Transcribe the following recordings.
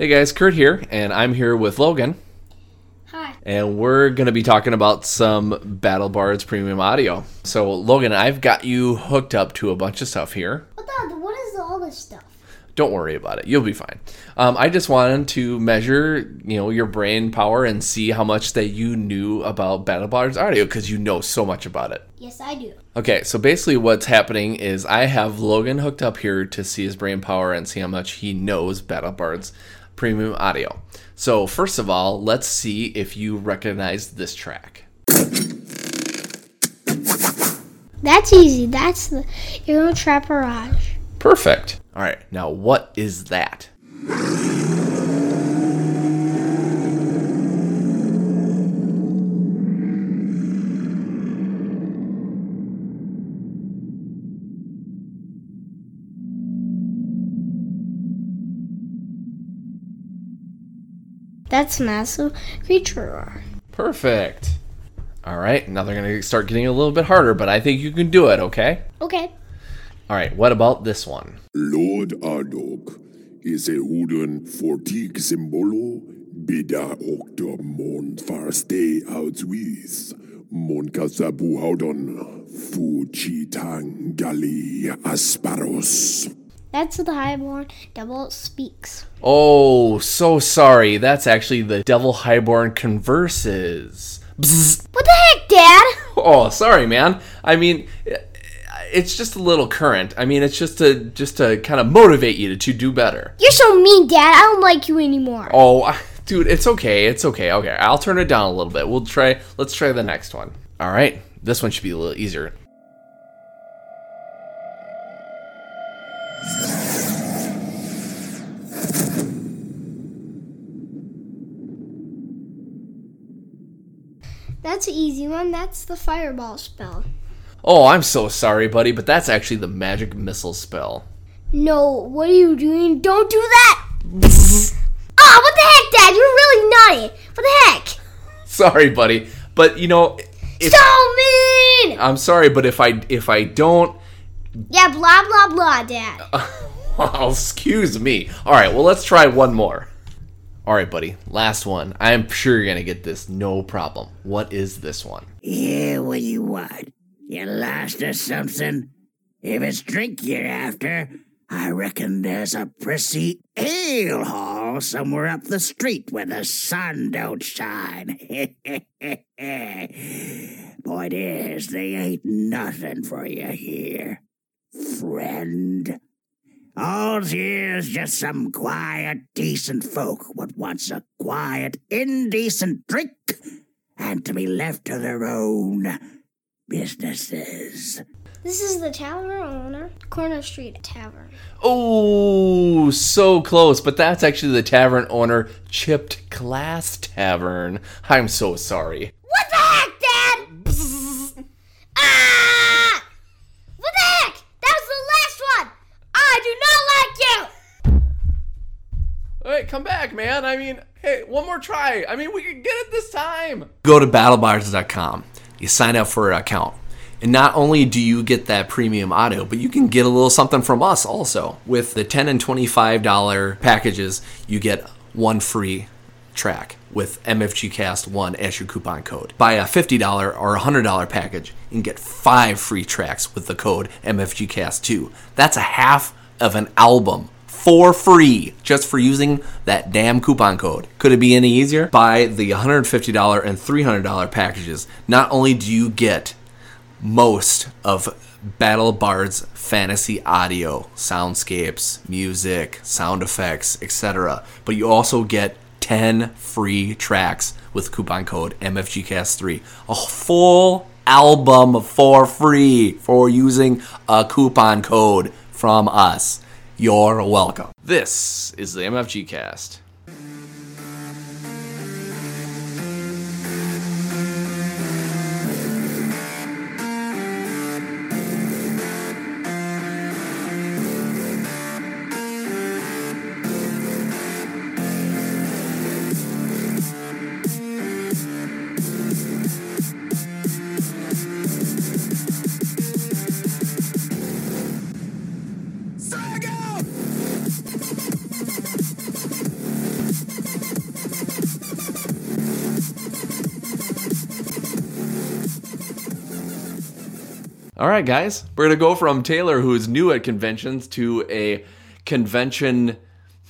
Hey guys, Kurt here, and I'm here with Logan, Hi. and we're going to be talking about some Battle Bards premium audio. So, Logan, I've got you hooked up to a bunch of stuff here. What the? What is all this stuff? Don't worry about it. You'll be fine. Um, I just wanted to measure, you know, your brain power and see how much that you knew about Battle Bards audio because you know so much about it. Yes, I do. Okay, so basically what's happening is I have Logan hooked up here to see his brain power and see how much he knows Battle Bards premium audio. So first of all, let's see if you recognize this track. That's easy. That's the Euro Trapperage. Perfect. All right, now what is that? That's massive creature roar. Perfect. All right, now they're going to start getting a little bit harder, but I think you can do it, okay? Okay. All right, what about this one? Lord Ardok is a wooden fortik symbolo bida okta mon farste outwis mon kasabu haudon fuchitang gali asparos. That's the highborn devil speaks. Oh, so sorry. That's actually the Devil Highborn converses. Bzzz. What the heck, Dad? Oh, sorry, man. I mean, it's just a little current. I mean, it's just to just to kind of motivate you to, to do better. You're so mean, Dad. I don't like you anymore. Oh, dude, it's okay. It's okay. Okay, I'll turn it down a little bit. We'll try. Let's try the next one. All right, this one should be a little easier. That's an easy one. That's the fireball spell. Oh, I'm so sorry, buddy, but that's actually the magic missile spell. No, what are you doing? Don't do that! Oh, what the heck, Dad? You're really naughty. What the heck? Sorry, buddy, but you know, if, So mean! I'm sorry, but if I if I don't Yeah, blah, blah, blah, Dad. Well, oh, excuse me. All right, well, let's try one more. All right, buddy, last one. I'm sure you're gonna get this, no problem. What is this one? Yeah, what you want? You lost or something? If it's drink you're after, I reckon there's a prissy ale hall somewhere up the street where the sun don't shine. Point is, they ain't nothing for you here, friend. All's here's just some quiet, decent folk what wants a quiet, indecent drink and to be left to their own businesses. This is the tavern owner, Corner Street Tavern. Oh, so close, but that's actually the tavern owner, Chipped Glass Tavern. I'm so sorry. What the heck, Dad? ah! What the heck? That was the last one. I do not like you. All right, come back, man. I mean, hey, one more try. I mean, we can get it this time. Go to battlebards.com. You sign up for an account. And not only do you get that premium audio, but you can get a little something from us also. With the 10 and $25 packages, you get one free track with MFGCast1 as your coupon code. Buy a $50 or $100 package and get five free tracks with the code MFGCast2. That's a half of an album for free just for using that damn coupon code. Could it be any easier? Buy the $150 and $300 packages. Not only do you get most of Battle Bard's fantasy audio, soundscapes, music, sound effects, etc., but you also get 10 free tracks with coupon code MFGCast3. A full album for free for using a coupon code from us. You're welcome. This is the MFG Cast. All right, guys, we're gonna go from Taylor, who is new at conventions, to a convention.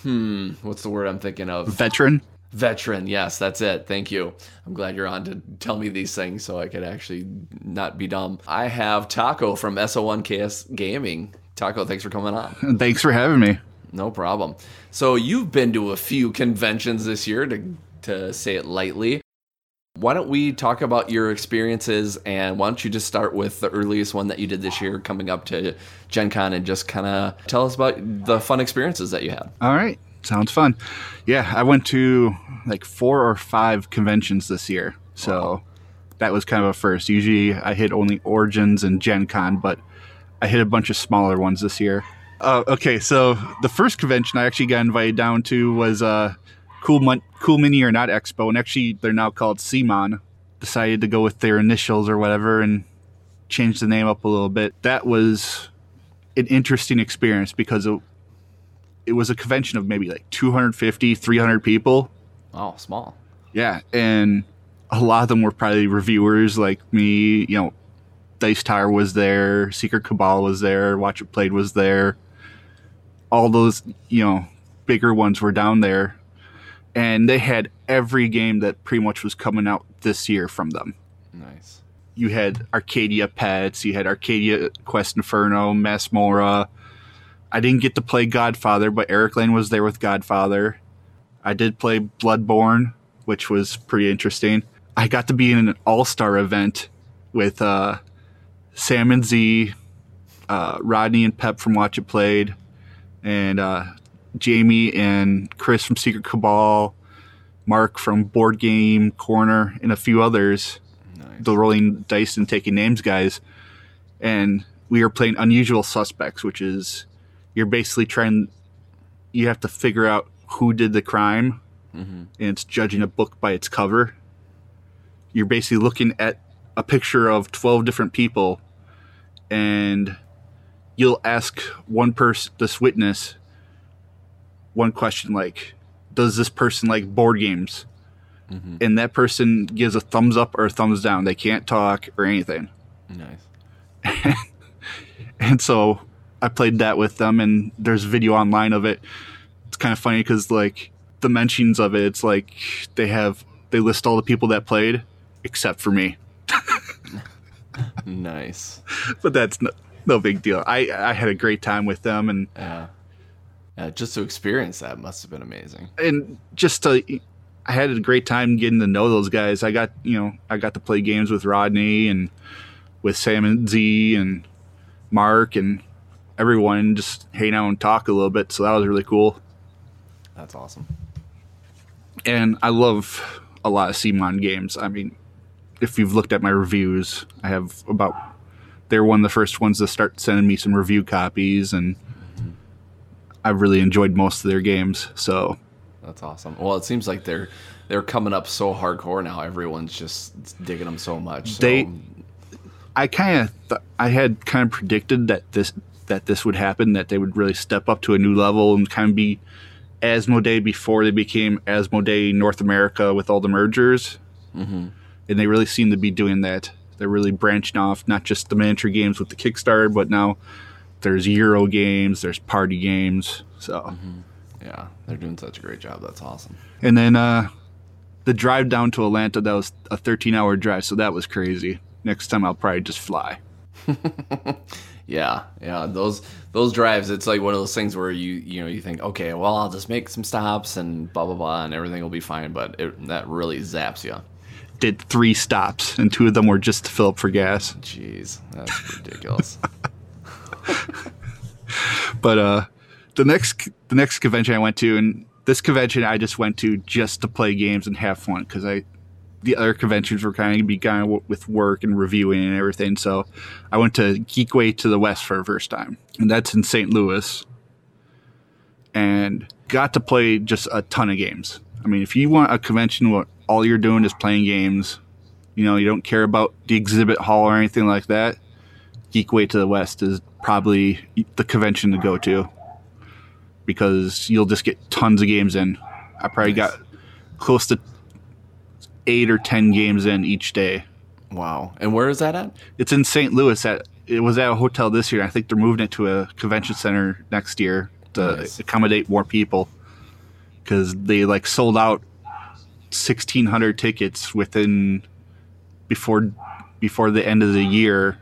Hmm, what's the word I'm thinking of? Veteran. Veteran, yes, that's it. Thank you. I'm glad you're on to tell me these things so I could actually not be dumb. I have Taco from SO1KS Gaming. Taco, thanks for coming on. Thanks for having me. No problem. So you've been to a few conventions this year, to to say it lightly. Why don't we talk about your experiences and why don't you just start with the earliest one that you did this year coming up to Gen Con and just kind of tell us about the fun experiences that you had. All right. Sounds fun. Yeah, I went to like four or five conventions this year. So that was kind of a first. Usually I hit only Origins and Gen Con, but I hit a bunch of smaller ones this year. Uh, okay, so the first convention I actually got invited down to was uh, Cool, Mon- cool Mini or Not Expo, and actually they're now called CMON. Decided to go with their initials or whatever and change the name up a little bit. That was an interesting experience because it, it was a convention of maybe like 250, 300 people. Oh, small. Yeah, and a lot of them were probably reviewers like me. You know, Dice Tower was there, Secret Cabal was there, Watch It Played was there. All those, you know, bigger ones were down there, and they had every game that pretty much was coming out this year from them. Nice. You had Arcadia Pets, you had Arcadia Quest Inferno, Masmorra. I didn't get to play Godfather, but Eric Lang was there with Godfather. I did play Bloodborne, which was pretty interesting. I got to be in an all star event with uh, Sam and Z, uh, Rodney and Pep from Watch It Played, and uh, Jamie and Chris from Secret Cabal, Mark from Board Game Corner, and a few others. The rolling dice and taking names guys. And we were playing Unusual Suspects, which is you're basically trying, you have to figure out who did the crime, mm-hmm. and it's judging a book by its cover. You're basically looking at a picture of 12 different people, and you'll ask one person, this witness, one question like, Does this person like board games? Mm-hmm. And that person gives a thumbs up or a thumbs down. They can't talk or anything. Nice. And so I played that with them, and there's video online of it. It's kind of funny because like the mentions of it, it's like they have they list all the people that played except for me, Nice. but that's no, no big deal. I I had a great time with them, and Yeah. Yeah, just to experience that must have been amazing. and just to I had a great time getting to know those guys. I got you know I got to play games with Rodney and with Sam and Z and Mark and everyone, just hang out and talk a little bit. So that was really cool. That's awesome. and I love a lot of CMON games. I mean, if you've looked at my reviews, I have about they're one of the first ones to start sending me some review copies, and I've really enjoyed most of their games. So That's awesome. Well, it seems like they're they're coming up so hardcore now. Everyone's just digging them so much. So, They- I kind of th- I had kind of predicted that this that this would happen, that they would really step up to a new level and kind of be Asmodee before they became Asmodee North America with all the mergers. Mm-hmm. And they really seem to be doing that. They're really branching off, not just the miniature games with the Kickstarter, but now there's Euro games, there's party games. So, yeah, they're doing such a great job. That's awesome. and then uh, the drive down to Atlanta, that was a 13 hour drive, so that was crazy. Next time I'll probably just fly. Yeah, yeah. Those those drives, it's like one of those things where you you know you think, okay, well, I'll just make some stops and blah blah blah, and everything will be fine. But it, that really zaps you. did three stops, and two of them were just to fill up for gas. Jeez, that's ridiculous. But uh, the next the next convention I went to, and this convention I just went to just to play games and have fun because I the other conventions were kind of be kind with work and reviewing and everything. So I went to Geekway to the West for the first time, and that's in St. Louis, and got to play just a ton of games. I mean, if you want a convention where all you're doing is playing games, you know, you don't care about the exhibit hall or anything like that, Geekway to the West is probably the convention to go to because you'll just get tons of games in. I probably Nice. got close to eight or ten games in each day. wow. And where is that at? It's in St. Louis at it was at a hotel this year. I think they're moving it to a convention center next year to Nice. accommodate more people because they like sold out 1600 tickets within before before the end of the year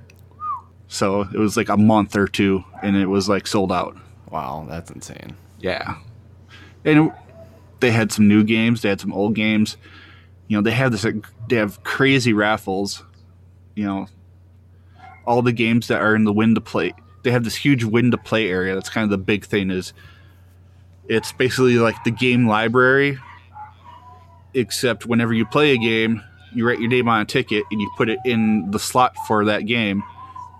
so it was like a month or two and it was like sold out. Wow, that's insane. yeah. And they had some new games they had some old games. You know they have this they have crazy raffles you know. All the games that are in the win to play they have this huge win to play area that's kind of the big thing is it's basically like the game library except whenever you play a game you write your name on a ticket and you put it in the slot for that game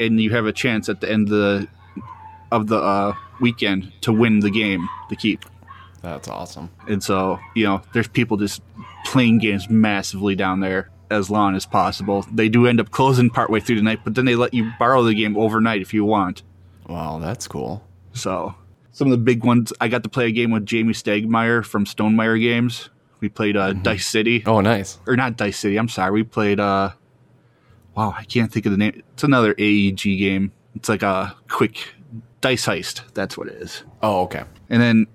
and you have a chance at the end of the of the uh, weekend to win the game to keep That's awesome. and so, you know, there's people just playing games massively down there as long as possible. They do end up closing partway through the night, but then they let you borrow the game overnight if you want. Wow, that's cool. So, some of the big ones, I got to play a game with Jamey Stegmaier from Stonemaier Games. We played uh, Dice City. Oh, nice. Or not Dice City, I'm sorry. We played, uh, wow, I can't think of the name. It's another AEG game. It's like a quick dice heist. That's what it is. Oh, okay. And then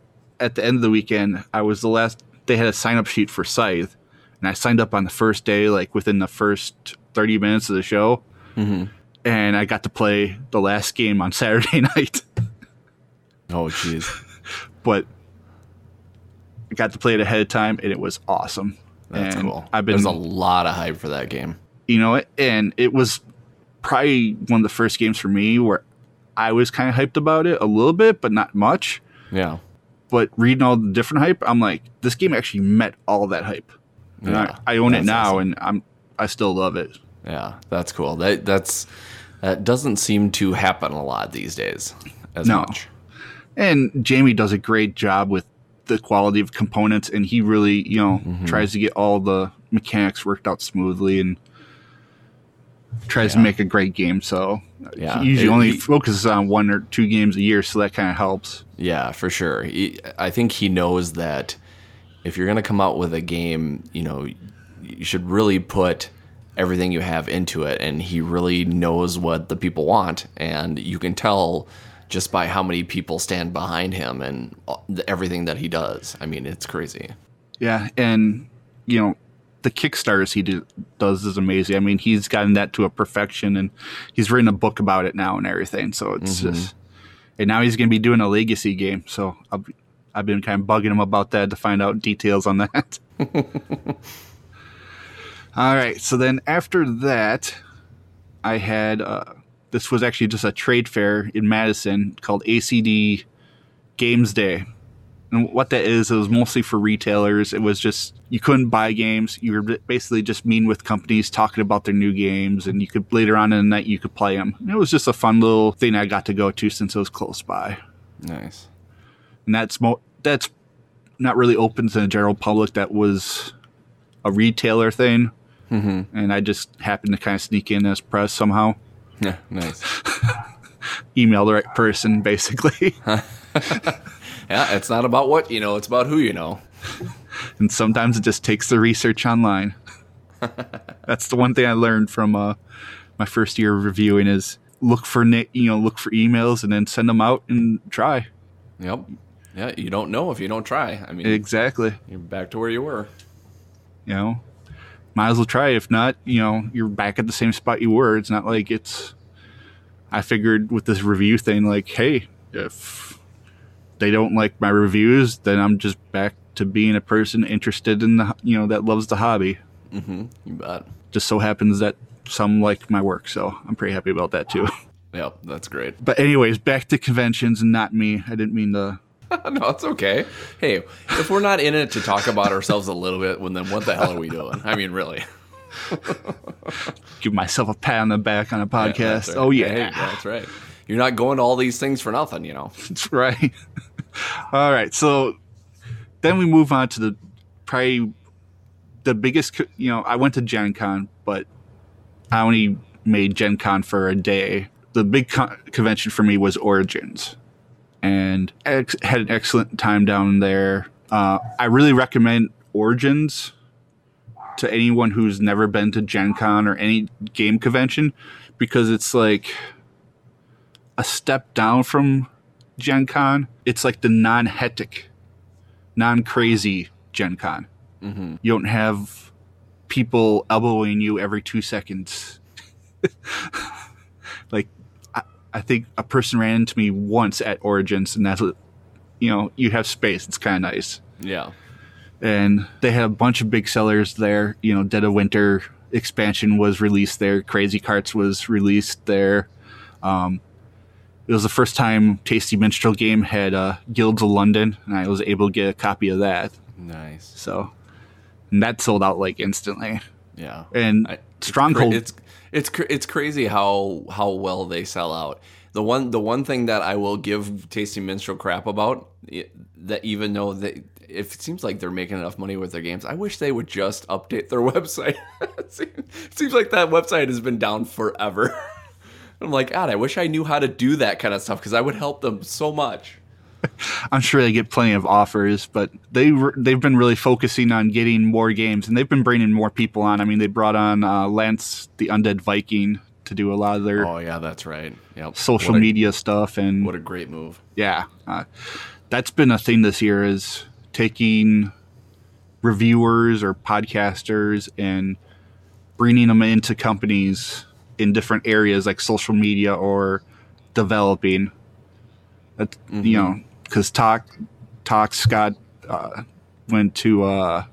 at the end of the weekend, I was the last. They had a sign up sheet for Scythe, and I signed up on the first day, like within the first thirty minutes of the show, mm-hmm. and I got to play the last game on Saturday night. Oh, jeez. but I got to play it ahead of time, and it was awesome. That's And cool. I've been, There's a lot of hype for that game. You know, and it was probably one of the first games for me where I was kind of hyped about it a little bit, but not much. Yeah. but reading all the different hype, I'm like, this game actually met all that hype. And Yeah, I, I own it now, awesome. and I'm I still love it. Yeah, that's cool. That that's that doesn't seem to happen a lot these days as No. much. And Jamey does a great job with the quality of components, and he really, you know, Mm-hmm. tries to get all the mechanics worked out smoothly and tries to make a great game. So Yeah. he usually It- only he- focuses on one or two games a year, so that kind of helps. Yeah, for sure. He, I think he knows that if you're going to come out with a game, you know, you should really put everything you have into it and he really knows what the people want and you can tell just by how many people stand behind him and uh, everything that he does. I mean, it's crazy. Yeah, and you know, the Kickstarters he do, does is amazing. I mean, he's gotten that to a perfection, and he's written a book about it now and everything. So it's just, and now he's going to be doing a legacy game. So be, I've been kind of bugging him about that to find out details on that. All right, so then after that, I had uh, this was actually just a trade fair in Madison called ACD Games Day. And what that is, it was mostly for retailers. It was just you couldn't buy games. You were basically just meeting with companies, talking about their new games, and you could later on in the night you could play them. And it was just a fun little thing I got to go to since it was close by. Nice. And that's mo- that's not really open to the general public. That was a retailer thing, mm-hmm. and I just happened to kind of sneak in as press somehow. Yeah, nice. Email the right person, basically. Yeah, it's not about what you know, it's about who you know. and sometimes it just takes the research online. That's the one thing I learned from uh, my first year of reviewing is look for you know look for emails and then send them out and try. Yep. Yeah, you don't know if you don't try. I mean, Exactly. you're back to where you were. You know, might as well try. If not, you know, you're back at the same spot you were. It's not like it's. I figured with this review thing, like, hey, if they don't like my reviews, then I'm just back to being a person interested in the you know that loves the hobby. Mm-hmm. You bet. just so happens that some like my work, so I'm pretty happy about that too. Yeah, that's great. But anyways, back to conventions and not me. I didn't mean to. no, it's okay. Hey, if we're not in it to talk about ourselves a little bit, well, then what the hell are we doing? I mean, really. Give myself a pat on the back on a podcast. That's right. Oh yeah, Hey, that's right. You're not going to all these things for nothing, you know. that's right. All right, so then we move on to the probably the biggest. You know, I went to Gen Con, but I only made Gen Con for a day. The big con- convention for me was Origins, and ex- had an excellent time down there. Uh, I really recommend Origins to anyone who's never been to Gen Con or any game convention because it's like a step down from Gen Con. It's like the non hectic, non crazy Gen Con. Mm-hmm. You don't have people elbowing you every two seconds. like, I, I think a person ran into me once at Origins, and that's what, you know, you have space. It's kind of nice. Yeah. And they had a bunch of big sellers there. You know, Dead of Winter expansion was released there, Crazy Karts was released there. Um, it was the first time Tasty Minstrel game had uh, Guilds of London, and I was able to get a copy of that. Nice. So, and that sold out like instantly. Yeah. And I- Stronghold, It's it's it's crazy how how well they sell out. The one the one thing that I will give Tasty Minstrel crap about that even though they if it seems like they're making enough money with their games, I wish they would just update their website. it seems like that website has been down forever. I'm like, God, I wish I knew how to do that kind of stuff because I would help them so much. I'm sure they get plenty of offers, but they re- they've been really focusing on getting more games, and they've been bringing more people on. I mean, they brought on uh, Lance, the Undead Viking, to do a lot of their Oh yeah, that's right. Yep. social a- media stuff, and What a great move. yeah, uh, that's been a thing this year is taking reviewers or podcasters and bringing them into companies in different areas like social media or developing. That you know, because talk talk Scott uh, went to uh,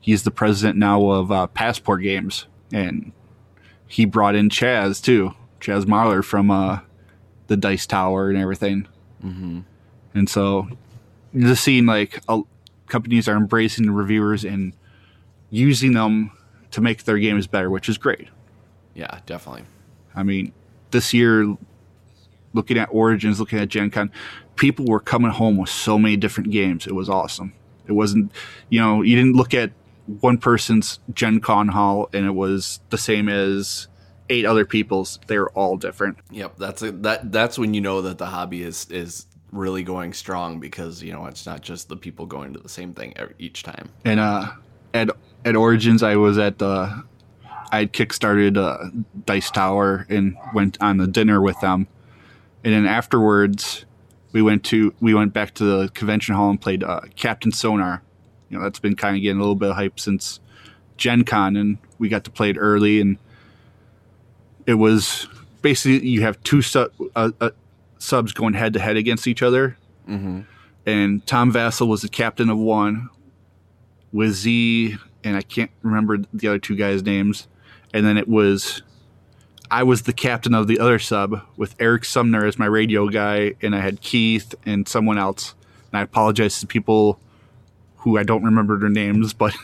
he's the president now of uh, Passport Games, and he brought in Chaz too, Chaz Marler from uh, the Dice Tower and everything. And so, just seeing like uh, companies are embracing the reviewers and using them to make their games better, which is great. Yeah, definitely. I mean, this year, looking at Origins, looking at Gen Con, people were coming home with so many different games. It was awesome. It wasn't, you know, you didn't look at one person's Gen Con haul and it was the same as eight other people's. They were all different. Yep, that's a, that. That's when you know that the hobby is is really going strong because you know it's not just the people going to the same thing every, each time. And uh, at at Origins, I was at the, I had kickstarted uh, Dice Tower and went on the dinner with them, and then afterwards, we went to we went back to the convention hall and played uh, Captain Sonar. You know, that's been kind of getting a little bit of hype since Gen Con, and we got to play it early, and it was basically you have two sub, uh, uh, subs going head to head against each other, and Tom Vasel was the captain of one, with Z, and I can't remember the other two guys' names. And then it was, I was the captain of the other sub with Eric Summerer as my radio guy, and I had Keith and someone else. And I apologize to people who I don't remember their names, but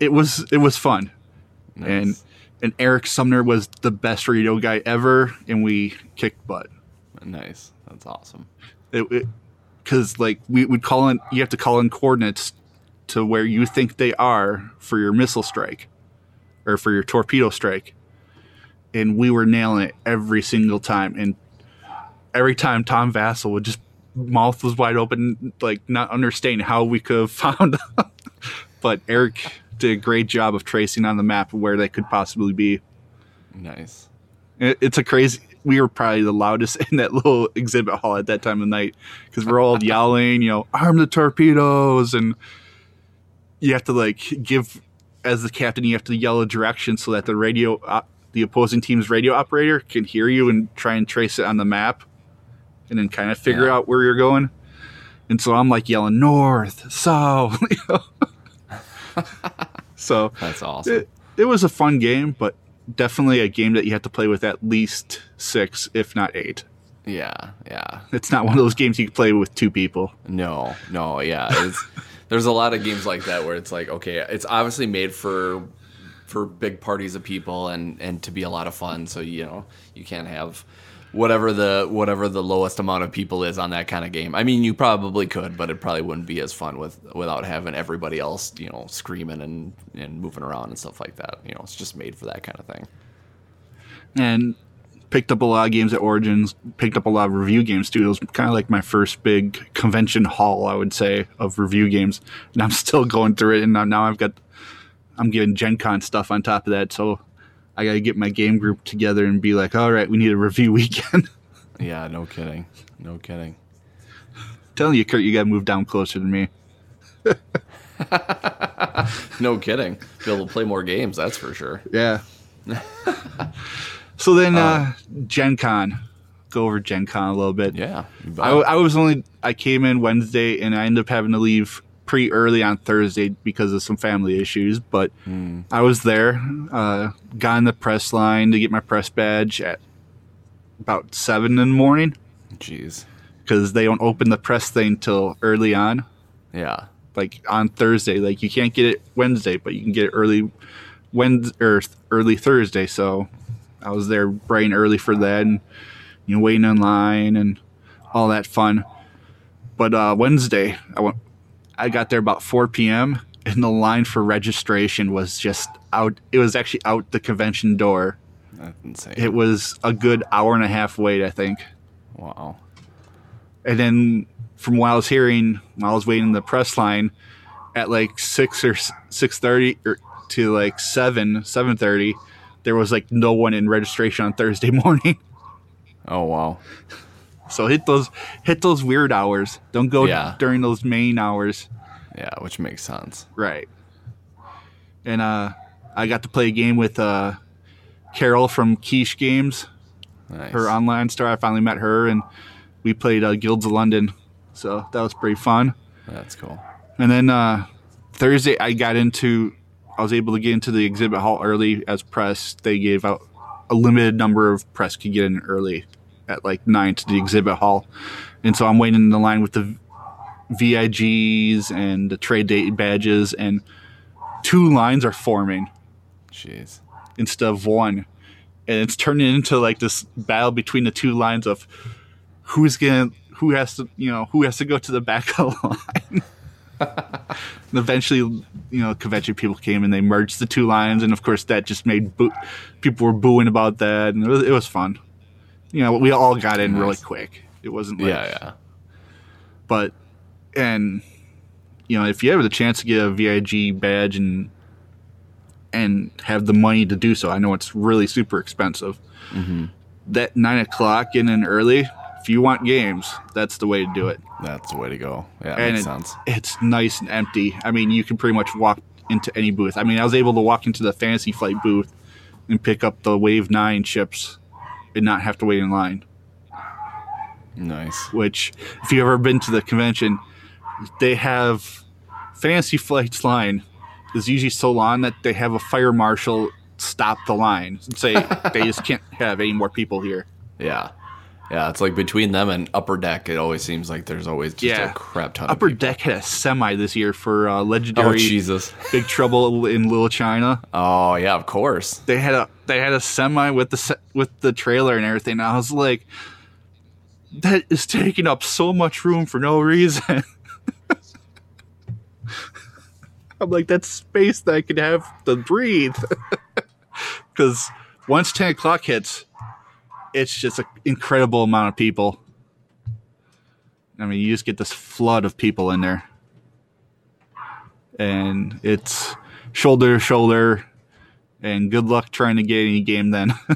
it was it was fun. And and Eric Summerer was the best radio guy ever, and we kicked butt Nice, that's awesome. It because like we would call in you have to call in coordinates to where you think they are for your missile strike or for your torpedo strike and we were nailing it every single time and every time tom vasel would just mouth was wide open like not understanding how we could have found them. but eric did a great job of tracing on the map where they could possibly be Nice. it- it's a crazy. We were probably the loudest in that little exhibit hall at that time of night because we're all yelling, you know, arm the torpedoes, and you have to like give as the captain, you have to yell a direction so that the radio, op- the opposing team's radio operator can hear you and try and trace it on the map, and then kind of figure Yeah. out where you're going. And so I'm like yelling north, south. You know? so That's awesome. it, it was a fun game, but definitely a game that you have to play with at least six, if not eight. yeah, yeah. It's not one of those games you can play with two people. No, no, yeah. There's a lot of games like that where it's like, okay, it's obviously made for for big parties of people and and to be a lot of fun. So you know, you can't have whatever the whatever the lowest amount of people is on that kind of game. I mean, you probably could, but it probably wouldn't be as fun with without having everybody else, you know, screaming and and moving around and stuff like that. You know, it's just made for that kind of thing. And picked up a lot of games at Origins, picked up a lot of review games too. It was kind of like my first big convention haul, I would say, of review games. And I'm still going through it. And now, now I've got, I'm getting Gen Con stuff on top of that. So I got to get my game group together and be like, all right, we need a review weekend. Yeah, no kidding. No kidding. telling you, Kurt, you got to move down closer to me. No kidding. Be able to play more games, that's for sure. Yeah. So then, uh, Gen Con. Go over Gen Con a little bit. Yeah. I, I was only I came in Wednesday and I ended up having to leave pretty early on Thursday because of some family issues. But I was there, uh, got in the press line to get my press badge at about seven in the morning Jeez. because they don't open the press thing till early on, Yeah. like on Thursday. Like you can't get it Wednesday, but you can get it early Wednesday or early Thursday. So I was there bright and early for that, and you know waiting in line and all that fun. But uh, Wednesday, I went. I got there about 4 p.m. and the line for registration was just out. It was actually out the convention door. That's insane. It was a good hour and a half wait, I think. wow. And then from what I was hearing, while I was waiting in the press line, at like six or six thirty or to like seven seven thirty, there was like no one in registration on Thursday morning. Oh wow. So hit those hit those weird hours. Don't go Yeah. during those main hours. Yeah, which makes sense. Right. And uh, I got to play a game with uh, Carol from Quiche Games, Nice. her online store. I finally met her, and we played uh, Guilds of London. So that was pretty fun. That's cool. And then uh, Thursday, I got into, I was able to get into the exhibit hall early as press. They gave out a limited number of press could get in early at like nine to the exhibit hall. And so I'm waiting in the line with the VIGs and the trade date badges, and two lines are forming Jeez. instead of one. And it's turning into like this battle between the two lines of who's gonna who has to you know who has to go to the back of the line. And eventually, you know, convention people came and they merged the two lines, and of course that just made boo- people were booing about that, and it was, it was fun. You know, we all got in really quick. It wasn't like, Yeah, yeah. but and you know if you have the chance to get a VIG badge and and have the money to do so, I know it's really super expensive. Mm-hmm. That nine o'clock in and early, if you want games, that's the way to do it. That's the way to go. Yeah, and makes it- sense. it's nice and empty. I mean, you can pretty much walk into any booth. I mean, I was able to walk into the Fantasy Flight booth and pick up the Wave Nine chips and not have to wait in line. Nice. which if you've ever been to the convention, they have Fantasy Flight's line is usually so long that they have a fire marshal stop the line and say they just can't have any more people here. Yeah. Yeah, it's like between them and Upper Deck, it always seems like there's always just Yeah. a crap ton Upper of people. Deck had a semi this year for uh, Oh, legendary Jesus. Big Trouble in Little China. Oh, yeah, of course. They had a they had a semi with the se- with the trailer and everything. And I was like, that is taking up so much room for no reason. I'm like, that's space that I could have to breathe. Because once 10 o'clock hits, it's just an incredible amount of people. I mean, you just get this flood of people in there. And it's shoulder to shoulder. And good luck trying to get any game then.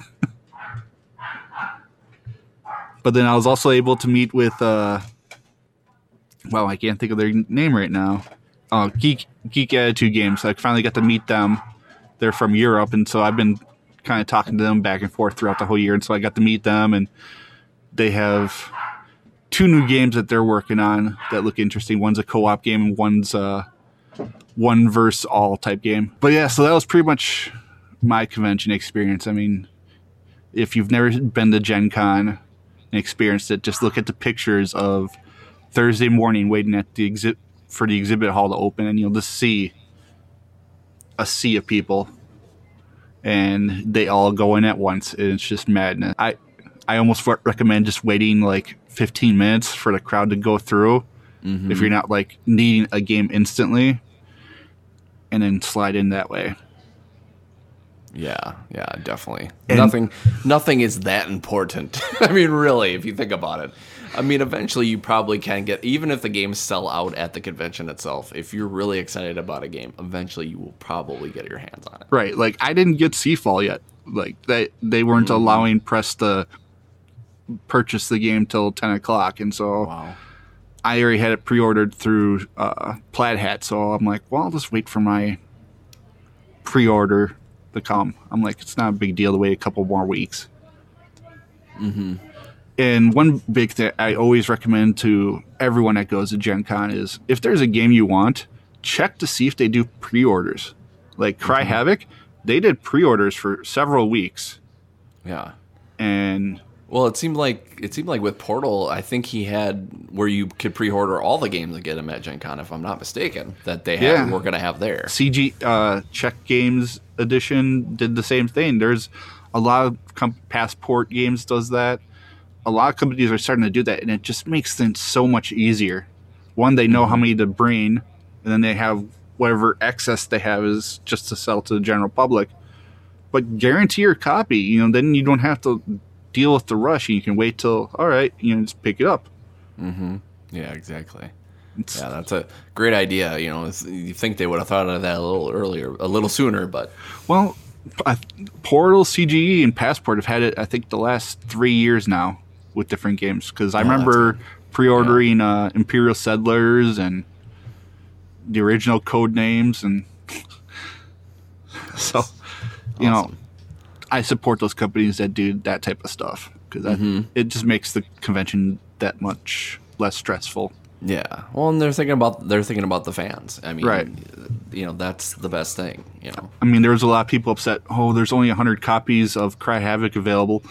but then I was also able to meet with, uh, well, I can't think of their name right now. Oh, Geek Geek Attitude Games. I finally got to meet them. They're from Europe, and so I've been kind of talking to them back and forth throughout the whole year. And so I got to meet them, and they have two new games that they're working on that look interesting. One's a co-op game, and one's uh, one verse all type game. But yeah, so that was pretty much my convention experience. I mean, if you've never been to Gen Con and experienced it, just look at the pictures of Thursday morning waiting at the exhibit for the exhibit hall to open, and you'll just see a sea of people, and they all go in at once, and it's just madness. I I almost re- recommend just waiting like 15 minutes for the crowd to go through, if mm-hmm. you're not like needing a game instantly, and then slide in that way. Yeah, yeah, definitely. And- nothing, nothing is that important. I mean, really, if you think about it. I mean, eventually you probably can get, even if the games sell out at the convention itself. If you're really excited about a game, eventually you will probably get your hands on it. Right. Like I didn't get Seafall yet. Like they they weren't Mm-hmm. allowing press to purchase the game till ten o'clock, and so Wow. I already had it pre-ordered through uh, Plaid Hat. So I'm like, well, I'll just wait for my pre-order to come. I'm like, it's not a big deal to wait a couple more weeks. Mm-hmm. And one big thing I always recommend to everyone that goes to Gen Con is if there's a game you want, check to see if they do pre-orders. Like Cry Havoc, they did pre-orders for several weeks, Yeah. and Well, it seemed like it seemed like with Portal, I think he had where you could pre-order all the games and get them at Gen Con, if I'm not mistaken. That they had, Yeah. were going to have there. CG uh, Czech Games Edition did the same thing. There's a lot of com- Passport Games does that. A lot of companies are starting to do that, and it just makes things so much easier. One, they know how many to bring, and then they have whatever excess they have is just to sell to the general public. But guarantee your copy. You know, then you don't have to deal with the rush. and You can wait till all right. You know, just pick it up. mm-hmm Yeah, exactly. It's, Yeah, that's a great idea. You know, you think they would have thought of that a little earlier, a little sooner, but Well, I, Portal, CGE, and Passport have had it. I think the last three years now with different games. Because I Oh, remember pre-ordering uh, Imperial Settlers and the original code names, and so you know, Awesome. I support those companies that do that type of stuff because Mm-hmm. it just makes the convention that much less stressful. yeah. Well, and they're thinking about they're thinking about the fans. I mean, Right. You know, that's the best thing. You know. I mean, there was a lot of people upset. Oh, there's only 100 copies of Cry Havoc available.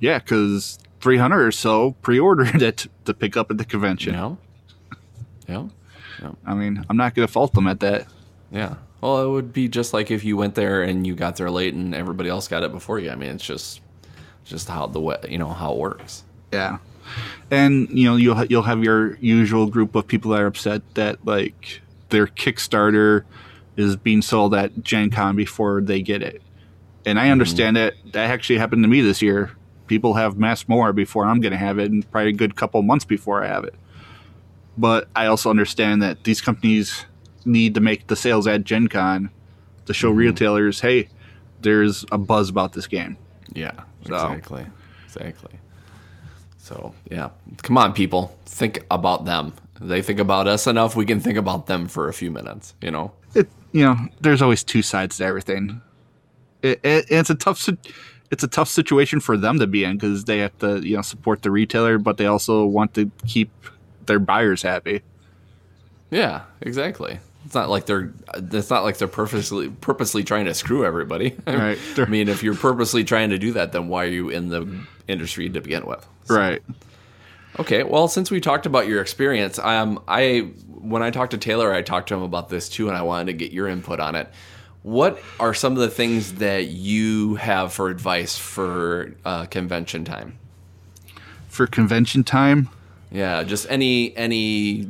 Yeah, because 300 or so pre-ordered it to pick up at the convention. Yeah. Yeah. I mean, I'm not going to fault them at that. Yeah. Well, it would be just like if you went there and you got there late and everybody else got it before you. I mean, it's just just how the way you know how it works. Yeah, and you know you'll ha- you'll have your usual group of people that are upset that like their Kickstarter is being sold at Gen Con before they get it, and I mm-hmm. understand that that actually happened to me this year. People have Masmorra before I'm going to have it, and probably a good couple months before I have it. But I also understand that these companies need to make the sales at Gen Con to show mm-hmm. retailers, hey, there's a buzz about this game. Yeah. So- Exactly. Exactly. So yeah, come on, people, think about them. They think about us enough. We can think about them for a few minutes. You know. it you know there's always two sides to everything it, it, it's a tough it's a tough situation for them to be in because they have to you know support the retailer but they also want to keep their buyers happy Yeah. Exactly. It's not like they're. It's not like they're purposely purposely trying to screw everybody. Right. I mean, if you're purposely trying to do that, then why are you in the industry to begin with? right Okay, well, since we talked about your experience, um, I when I talked to Taylor, I talked to him about this too, and I wanted to get your input on it. What are some of the things that you have for advice for uh, convention time? for convention time Yeah, just any any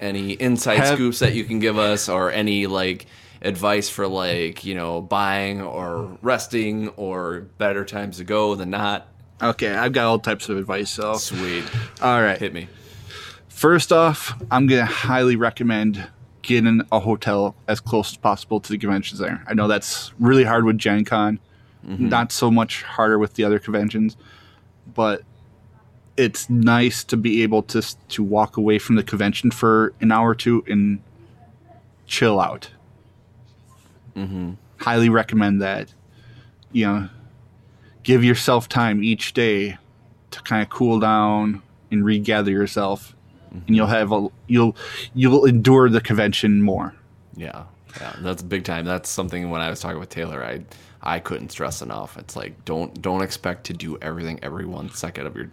any inside Have- scoops that you can give us, or any like advice for like you know buying or resting or better times to go than not. okay i've got all types of advice so. Sweet, all right. Hit me. first off i'm gonna highly recommend getting a hotel as close as possible to the convention center i know that's really hard with gen con. Mm-hmm. Not so much harder with the other conventions but it's nice to be able to to walk away from the convention for an hour or two and chill out. Mm-hmm. Highly recommend that you know give yourself time each day to kind of cool down and regather yourself and mm-hmm. you'll have a you'll you'll endure the convention more. Yeah, yeah, that's big time. That's something when I was talking with Taylor, I I couldn't stress enough. It's like don't don't expect to do everything every one second of your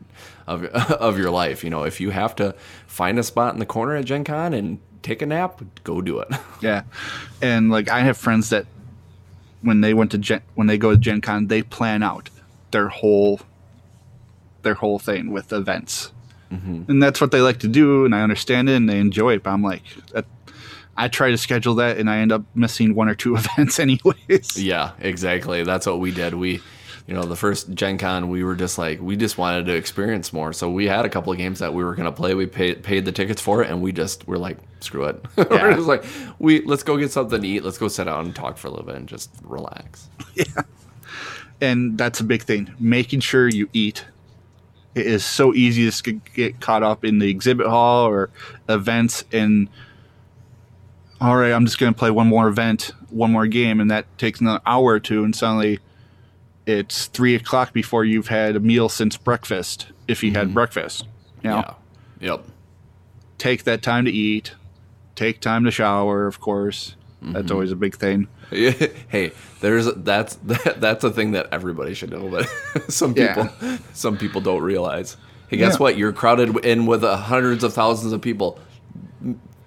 of of your life. You know, if you have to find a spot in the corner at Gen Con and take a nap, go do it. yeah and like i have friends that when they went to gen when they go to gen con they plan out their whole their whole thing with events mm-hmm. and that's what they like to do and i understand it and they enjoy it but i'm like that I try to schedule that and I end up missing one or two events anyways. Yeah, exactly. That's what we did. We, you know, the first Gen Con, we were just like, we just wanted to experience more. So we had a couple of games that we were going to play. We paid paid the tickets for it, and we just were like, screw it. Yeah. we're just like, we let's go get something to eat. Let's go sit down and talk for a little bit and just relax. Yeah. And that's a big thing making sure you eat it is so easy to get caught up in the exhibit hall or events and all right i'm just going to play one more event one more game and that takes another hour or two and suddenly it's three o'clock before you've had a meal since breakfast if you had breakfast you know Yeah. Yep. take that time to eat take time to shower of course that's always a big thing hey, there's that's that, that's a thing that everybody should know, but some Yeah. people some people don't realize. Hey, guess Yeah. what? You're crowded in with uh, hundreds of thousands of people.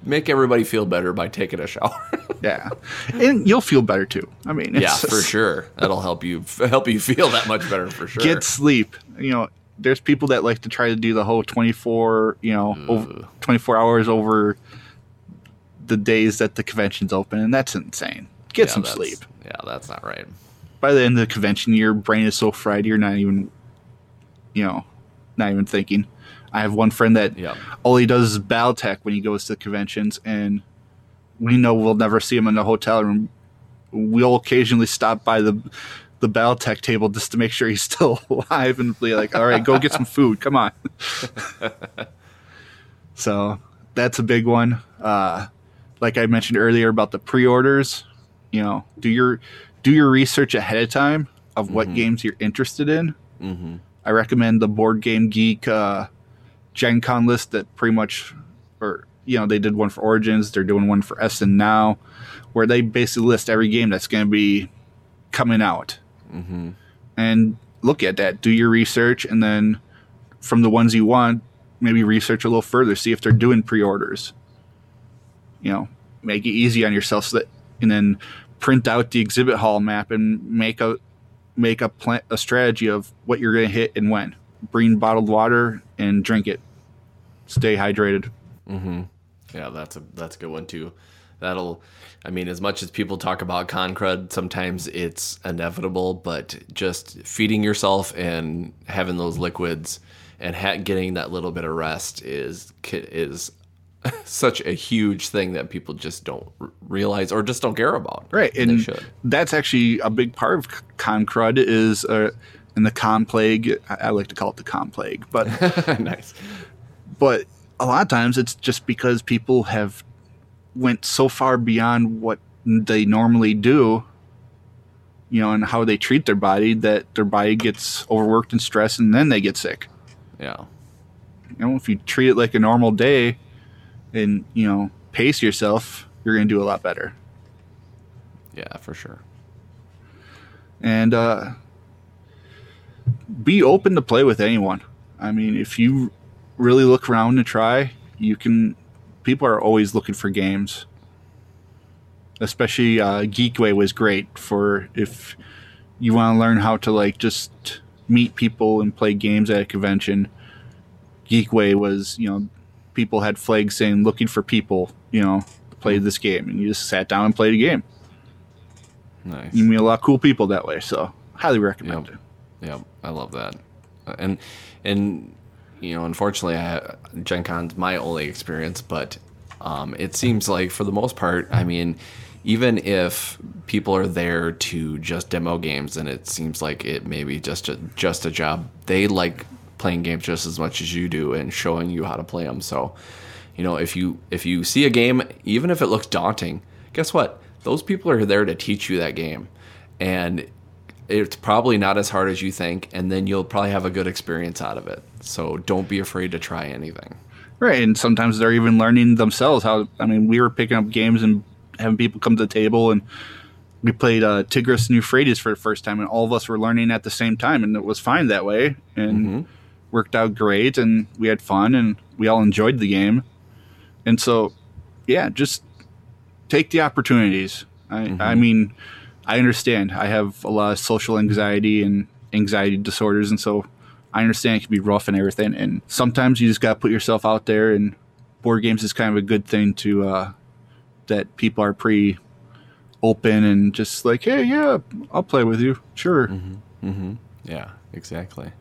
Make everybody feel better by taking a shower. yeah and you'll feel better too i mean yeah, it's for sure. That'll help you help you feel that much better for sure. get sleep. You know, there's people that like to try to do the whole 24, you know, over, 24 hours over the days that the convention's open, and that's insane. Get Yeah, some sleep. Yeah, that's not right. By the end of the convention, your brain is so fried, you're not even, you know, not even thinking. I have one friend that Yeah. all he does is Battletech when he goes to conventions, and we know we'll never see him in the hotel room. We'll occasionally stop by the the Battletech table just to make sure he's still alive and be like, "All right, go get some food. Come on." so that's a big one. Uh, like I mentioned earlier about the pre-orders, you know, do your do your research ahead of time of what games you're interested in. Mm-hmm. I recommend the Board Game Geek uh, Gen Con list that pretty much, or you know, they did one for Origins. They're doing one for Essen now, where they basically list every game that's going to be coming out, Mm-hmm. and look at that. Do your research, and then from the ones you want, maybe research a little further. See if they're doing pre-orders. You know, make it easy on yourself, so that, and then print out the exhibit hall map and make a make a plan, a strategy of what you're going to hit and when. Bring bottled water and drink it. Stay hydrated. Mm-hmm. Yeah, that's a that's a good one too. That'll, I mean, as much as people talk about con crud, sometimes it's inevitable. But just feeding yourself and having those liquids and ha- getting that little bit of rest is is such a huge thing that people just don't r- realize or just don't care about. Right, and that's actually a big part of con crud is uh, in the con plague. I, I like to call it the con plague, but nice. but a lot of times it's just because people have went so far beyond what they normally do you know and how they treat their body that their body gets overworked and stressed and then they get sick Yeah. you know if you treat it like a normal day and you know pace yourself you're going to do a lot better Yeah, for sure. and uh, be open to play with anyone. I mean, if you really look around and try, you can. People are always looking for games. Especially uh, Geekway was great for if you want to learn how to like just meet people and play games at a convention. Geekway was you know people had flags saying looking for people you know to play this game, and you just sat down and played a game. Nice. You meet a lot of cool people that way, so highly recommend Yep. it. Yeah, I love that. And and you know, unfortunately, I, Gen Con's my only experience, but um, it seems like for the most part, I mean, even if people are there to just demo games, and it seems like it may be just a, just a job, they like playing games just as much as you do and showing you how to play them. So, you know, if you if you see a game, even if it looks daunting, guess what? Those people are there to teach you that game, and it's probably not as hard as you think, and then you'll probably have a good experience out of it. So don't be afraid to try anything. Right, and sometimes they're even learning themselves how. I mean, we were picking up games and having people come to the table, and we played uh, Tigris and Euphrates for the first time, and all of us were learning at the same time, and it was fine that way, and worked out great, and we had fun, and we all enjoyed the game, and so, yeah, just take the opportunities. I, I mean, I understand. I have a lot of social anxiety and anxiety disorders, and so I understand it can be rough and everything. And sometimes you just got to put yourself out there, and board games is kind of a good thing to uh, that people are pretty open and just like, hey, yeah, I'll play with you, sure. Yeah, exactly.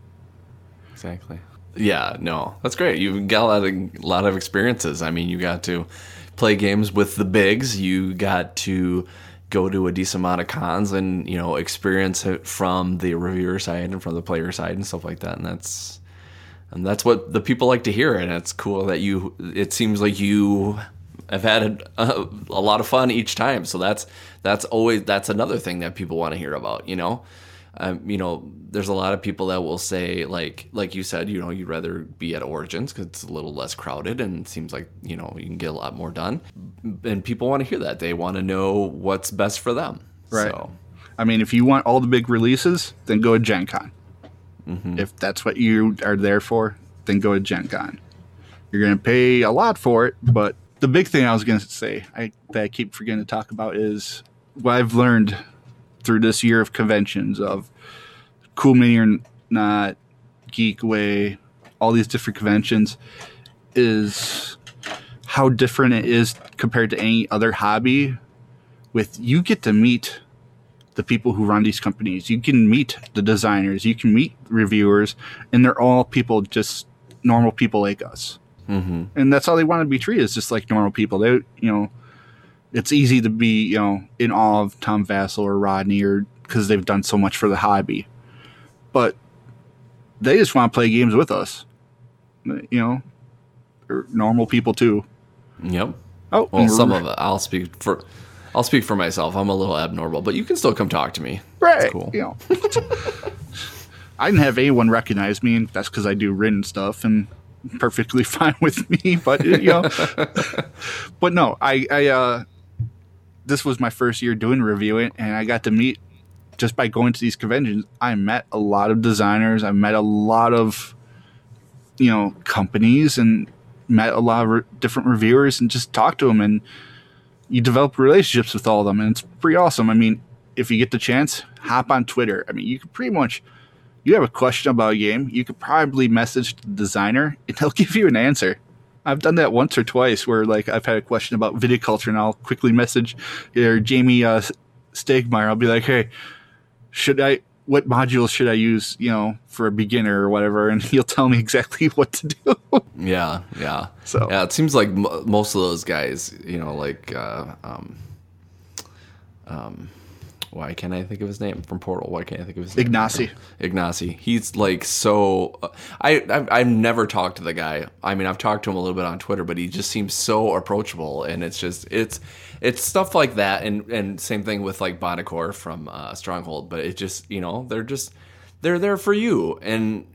Exactly. Yeah, no, that's great. You've got a lot of lot of experiences. I mean, you got to play games with the bigs. You got to go to a decent amount of cons and you know experience it from the reviewer side and from the player side and stuff like that. And that's and that's what the people like to hear. And it's cool that you. It seems like you have had a, a lot of fun each time. So that's that's always that's another thing that people want to hear about. You know um, you know, there's a lot of people that will say, like, like you said, you know, you'd rather be at Origins because it's a little less crowded and seems like you know you can get a lot more done. And people want to hear that. They want to know what's best for them. Right. So, I mean, if you want all the big releases, then go to Gen Con. If that's what you are there for, then go to Gen Con. You're going to pay a lot for it, but the big thing I was going to say I, that I keep forgetting to talk about is what I've learned through this year of conventions of Cool Mini or Not, Geekway, all these different conventions is how different it is compared to any other hobby with you get to meet the people who run these companies. You can meet the designers, you can meet reviewers, and they're all people, just normal people like us. Mm-hmm. And that's how they want to be treated, is just like normal people. They, you know, it's easy to be, you know, in awe of Tom Vasel or Rodney, or because they've done so much for the hobby. But they just want to play games with us, you know, they're normal people too. yep. Oh, Well, some of it, I'll speak for. I'll speak for myself. I'm a little abnormal, but you can still come talk to me. Right. It's cool. You know. I didn't have anyone recognize me, and that's because I do written stuff, and perfectly fine with me. But you know, but no, I, I, uh, this was my first year doing reviewing, and I got to meet just by going to these conventions. I met a lot of designers. I met a lot of, you know, companies, and met a lot of re- different reviewers, and just talked to them, and you develop relationships with all of them, and it's pretty awesome. I mean, if you get the chance, hop on Twitter. I mean, you can pretty much, you have a question about a game, you could probably message the designer, and they'll give you an answer. I've done that once or twice, where like I've had a question about viticulture, and I'll quickly message or Jamey uh, Stegmaier. I'll be like, "Hey, should I? What modules should I use? You know, for a beginner or whatever?" And he'll tell me exactly what to do. Yeah, yeah. So- yeah, it seems like m- most of those guys, you know, like uh, um, um, why can't I think of his name from Portal? Why can't I think of his name? Ignacy. Ignacy. He's like so. I I've, I've never talked to the guy. I mean, I've talked to him a little bit on Twitter, but he just seems so approachable, and it's just it's it's stuff like that, and and same thing with like Buonocore from uh, Stronghold. But it just you know they're just they're there for you, and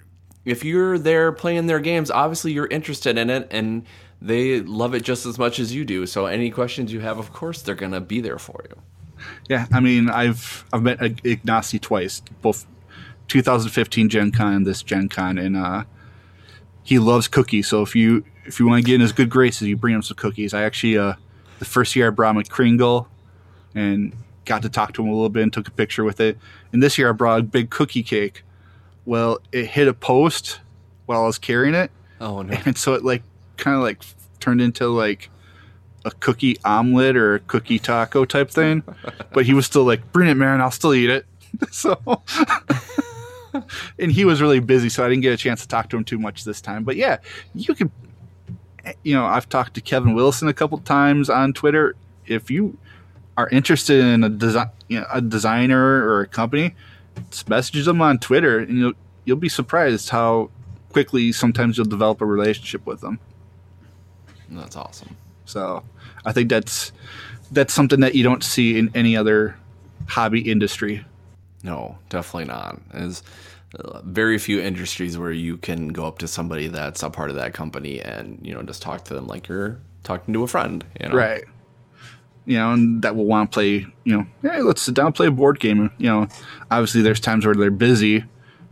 if you're there playing their games, obviously you're interested in it, and they love it just as much as you do. So any questions you have, of course, they're gonna be there for you. Yeah, I mean, I've I've met Ig- Ignacy twice, both 2015 Gen Con and this Gen Con, and uh, he loves cookies. So if you if you want to get in his good graces, you bring him some cookies. I actually uh, the first year I brought him a Kringle, and got to talk to him a little bit and took a picture with it. And this year I brought a big cookie cake. Well, it hit a post while I was carrying it, Oh no. and so it like kind of like turned into like a cookie omelet or a cookie taco type thing. But he was still like, "Bring it, man! I'll still eat it." so, and he was really busy, so I didn't get a chance to talk to him too much this time. But yeah, you can, you know, I've talked to Kevin Wilson a couple times on Twitter. If you are interested in a design, you know, a designer or a company, just message them on Twitter, and you'll you'll be surprised how quickly sometimes you'll develop a relationship with them. That's awesome. So I think that's that's something that you don't see in any other hobby industry. No, definitely not. There's uh, very few industries where you can go up to somebody that's a part of that company and you know just talk to them like you're talking to a friend. You know? Right. You know, and that will want to play, you know, hey, let's sit down and play a board game. You know, obviously there's times where they're busy,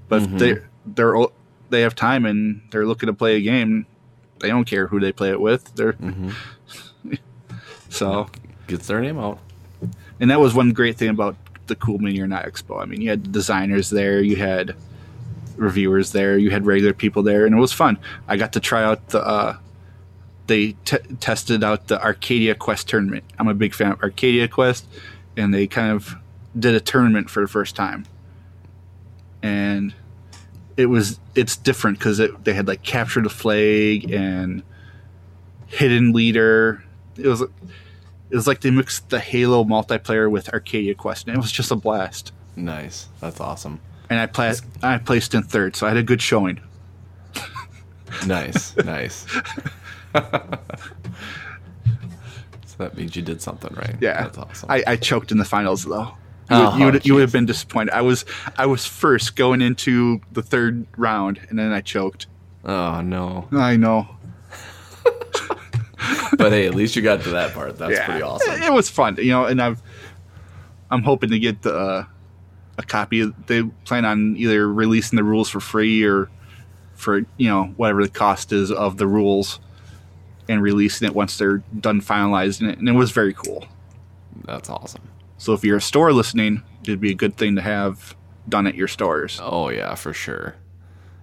but if they they're they have time and they're looking to play a game, they don't care who they play it with. They're so Gets their name out. and that was one great thing about the Cool Mini or Not Expo. I mean, you had designers there, you had reviewers there, you had regular people there, and it was fun. I got to try out the uh, they t- tested out the Arcadia Quest tournament. I'm a big fan of Arcadia Quest, and they kind of did a tournament for the first time. And it was it's different because it, they had like capture the flag and hidden leader. It was it was like they mixed the Halo multiplayer with Arcadia Quest, and it was just a blast. Nice. That's awesome. And I pla- I placed in third, so I had a good showing. Nice. nice. so that means you did something right. Yeah, That's awesome. I, I choked in the finals though. You, Oh, would, you, would, you would have been disappointed. I was I was first going into the third round, and then I choked. oh no. I know. But hey, at least you got to that part. That's Yeah. pretty awesome. It, it was fun, you know, and I've I'm hoping to get the, uh, a copy. They plan on either releasing the rules for free or for you know whatever the cost is of the rules, and releasing it once they're done finalizing it. And it was very cool. That's awesome. So if you're a store listening, it'd be a good thing to have done at your stores. Oh yeah, for sure.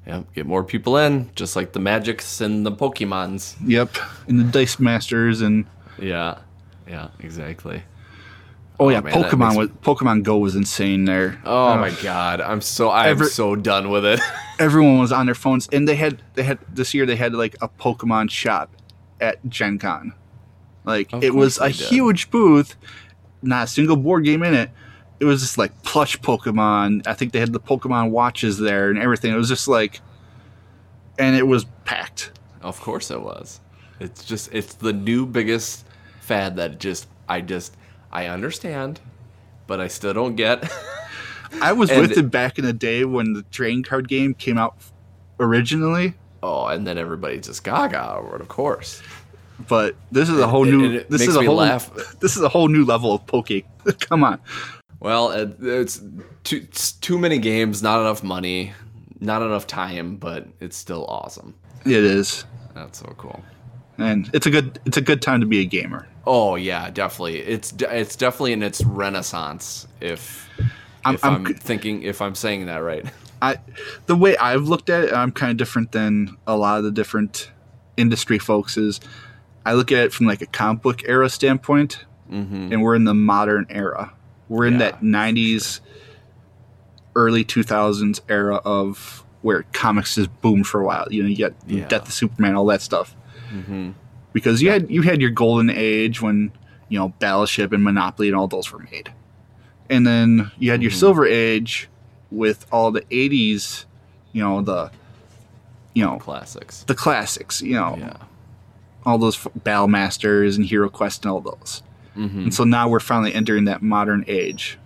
Yep. Get more people in, just like the Magics and the Pokemons. Yep, and the Dice Masters and Yeah. Yeah. Exactly. oh yeah, man, Pokemon was Pokemon Go was insane there. Oh Uh, my god, I'm so I'm Every- so done with it. everyone was on their phones, and they had they had this year they had like a Pokemon shop at Gen Con. Like Of it was a did. huge booth, not a single board game in it. It was just like plush Pokemon. I think they had the Pokemon watches there and everything. It was just like, and it was packed. of course it was. It's just it's the new biggest fad that just I just I understand, but I still don't get. I was And- with it back in the day when the train card game came out originally. oh, and then everybody just gaga over it, of course. but this is a whole new. this makes is a me whole. laugh. This is a whole new level of poke. Come on, Well, it, it's too it's too many games, not enough money, not enough time, but it's still awesome. it is, That's so cool. and it's a good. It's a good time to be a gamer. Oh yeah, definitely. It's it's definitely in its renaissance. If I'm- if I'm I'm, thinking if I'm saying that right. I, the way I've looked at it, I'm kind of different than a lot of the different industry folks. Is I look at it from like a comic book era standpoint, mm-hmm. and we're in the modern era. We're in Yeah, that '90s, early 2000s era of where comics just boomed for a while. You know, you got Yeah. Death of Superman, all that stuff. Mm-hmm. Because you had you had your golden age when you know Battleship and Monopoly and all those were made, and then you had your mm-hmm. silver age with all the '80s, you know the, you know Classics. the classics, you know Yeah. all those f- Battle Masters and Hero Quest and all those. And so now we're finally entering that modern age.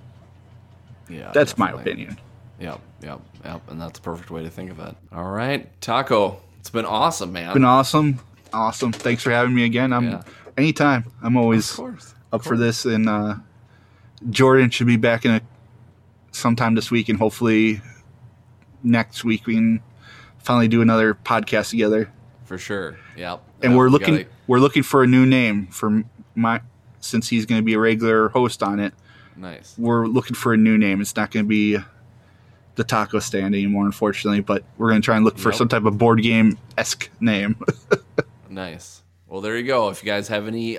Yeah. That's my opinion. Yep, yep, yep. And that's a perfect way to think of it. All right, Taco. It's been awesome, man. Been awesome, awesome. Thanks for having me again. I'm Yeah. anytime. I'm always of course. up for this, and uh, Jordan should be back in a sometime this week, and hopefully next week we can finally do another podcast together. For sure. Yep. And we're we looking gotta- we're looking for a new name for my since he's going to be a regular host on it. nice. We're looking for a new name. It's not going to be the Taco Stand anymore, unfortunately, but we're going to try and look for some type of board game esque name. Nice. Well, there you go. If you guys have any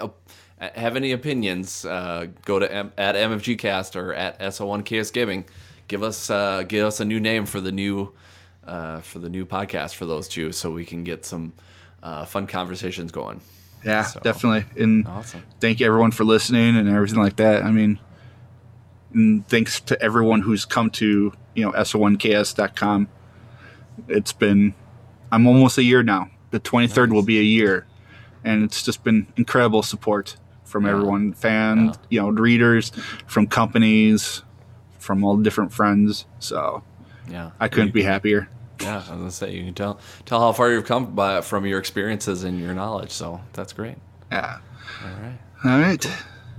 have any opinions, uh, go to M- at MFGcast or at SO1KS Gaming. Give us uh, give us a new name for the new uh, for the new podcast for those two, so we can get some uh, fun conversations going. Yeah, So- definitely. And Awesome. thank you everyone for listening and everything like that. I mean, and thanks to everyone who's come to you know so1ks.com. It's been I'm almost a year now. The 23rd will be a year, and it's just been incredible support from Yeah. everyone, fans, Yeah. you know, readers, from companies, from all different friends. So Yeah, I couldn't be happier. Yeah, I was gonna say you can tell tell how far you've come by from your experiences and your knowledge. So that's great. Yeah. All right. All right.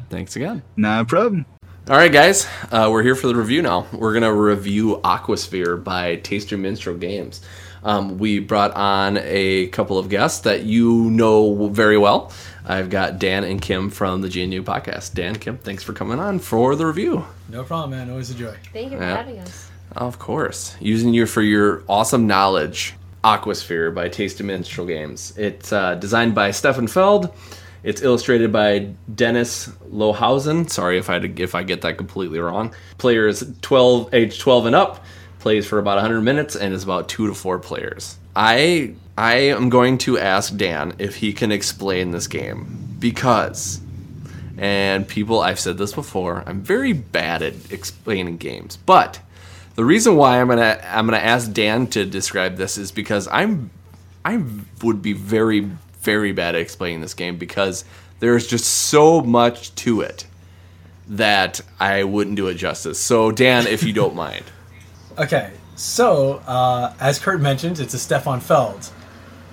Thanks again. No problem. All right, guys, uh, we're here for the review now. We're gonna review Aquasphere by Tasty Minstrel Games. Um, we brought on a couple of guests that you know very well. I've got Dan and Kim from the GNU podcast. Dan, Kim, thanks for coming on for the review. No problem, man. Always a joy. Thank you for Yeah. having us. Of course, using you for your awesome knowledge Aquasphere by Tasty Minstrel Games. It's uh, designed by Stefan Feld. It's illustrated by Dennis Lohausen. Sorry if I if I get that completely wrong. Player is 12, age 12 and up. Plays for about 100 minutes and is about two to four players. I I am going to ask Dan if he can explain this game because, and people I've said this before, I'm very bad at explaining games, but the reason why I'm gonna I'm gonna ask Dan to describe this is because I'm I would be very very bad at explaining this game because there's just so much to it that I wouldn't do it justice. So Dan, if you don't mind. Okay, so uh, as Kurt mentioned, it's a Stefan Feld.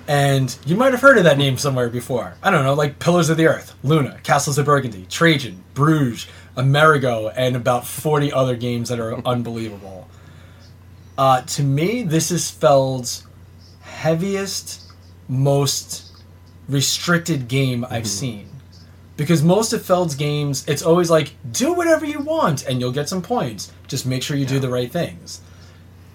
And you might have heard of that name somewhere before. I don't know, like Pillars of the Earth, Luna, Castles of Burgundy, Trajan, Bruges, Amerigo, and about 40 other games that are unbelievable. Uh, to me, this is Feld's heaviest, most restricted game I've seen. Because most of Feld's games, it's always like, do whatever you want and you'll get some points. Just make sure you do the right things.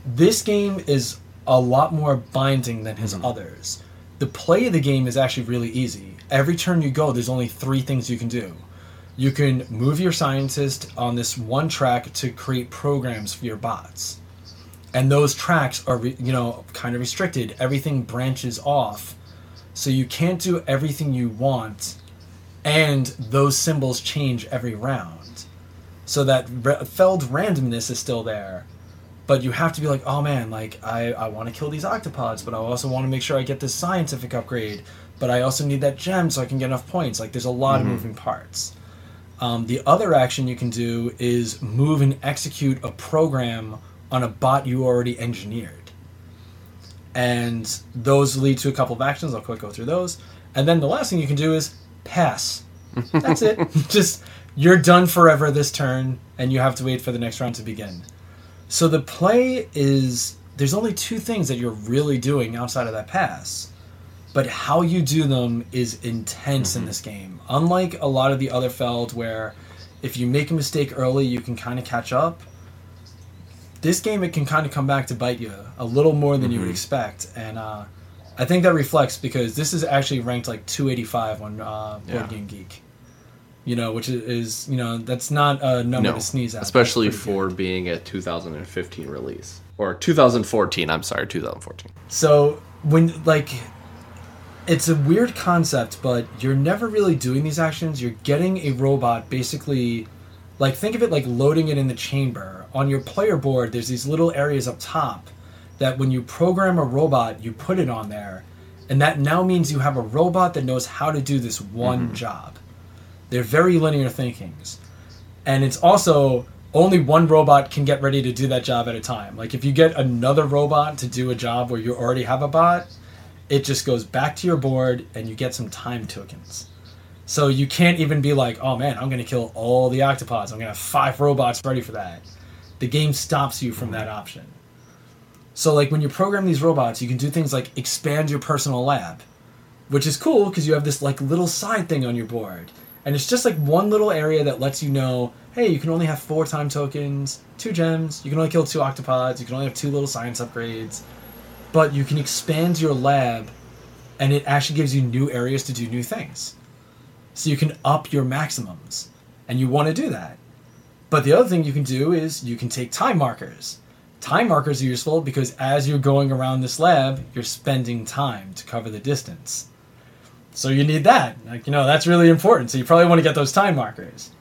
This game is a lot more binding than his others. The play of the game is actually really easy. Every turn you go, there's only three things you can do. You can move your scientist on this one track to create programs for your bots. And those tracks are, you know, kind of restricted. Everything branches off. So you can't do everything you want, and those symbols change every round. So that re- Feld randomness is still there, but you have to be like, oh man, like I, I want to kill these octopods, but I also want to make sure I get this scientific upgrade, but I also need that gem so I can get enough points. Like there's a lot of mm-hmm. moving parts. Um, the other action you can do is move and execute a program on a bot you already engineered. And those lead to a couple of actions. I'll quick go through those. And then the last thing you can do is pass. That's it. Just you're done forever this turn, and you have to wait for the next round to begin. So the play is there's only two things that you're really doing outside of that pass. But how you do them is intense in this game. Unlike a lot of the other Feld where if you make a mistake early you can kind of catch up. This game it can kind of come back to bite you a little more than you would expect and uh, I think that reflects because this is actually ranked like 285 on uh, Board Yeah. Game Geek. You know, which is, you know that's not a number No, to sneeze at. especially pretty good. for being a 2015 release or 2014. I'm sorry, 2014. So when like it's a weird concept, but you're never really doing these actions. You're getting a robot basically like think of it like loading it in the chamber. On your player board, there's these little areas up top that when you program a robot, you put it on there, and that now means you have a robot that knows how to do this one mm-hmm. job. They're very linear thinkings. And it's also only one robot can get ready to do that job at a time. Like if you get another robot to do a job where you already have a bot, it just goes back to your board and you get some time tokens. So you can't even be like, oh man, I'm gonna kill all the octopods. I'm gonna have five robots ready for that. The game stops you from that option. So like when you program these robots, you can do things like expand your personal lab, which is cool because you have this like little side thing on your board. And it's just like one little area that lets you know, hey, you can only have four time tokens, two gems, you can only kill two octopods, you can only have two little science upgrades. But you can expand your lab and it actually gives you new areas to do new things. So you can up your maximums. And you want to do that. But the other thing you can do is you can take time markers. Time markers are useful because as you're going around this lab, you're spending time to cover the distance. So you need that. Like, you know, that's really important. So you probably want to get those time markers.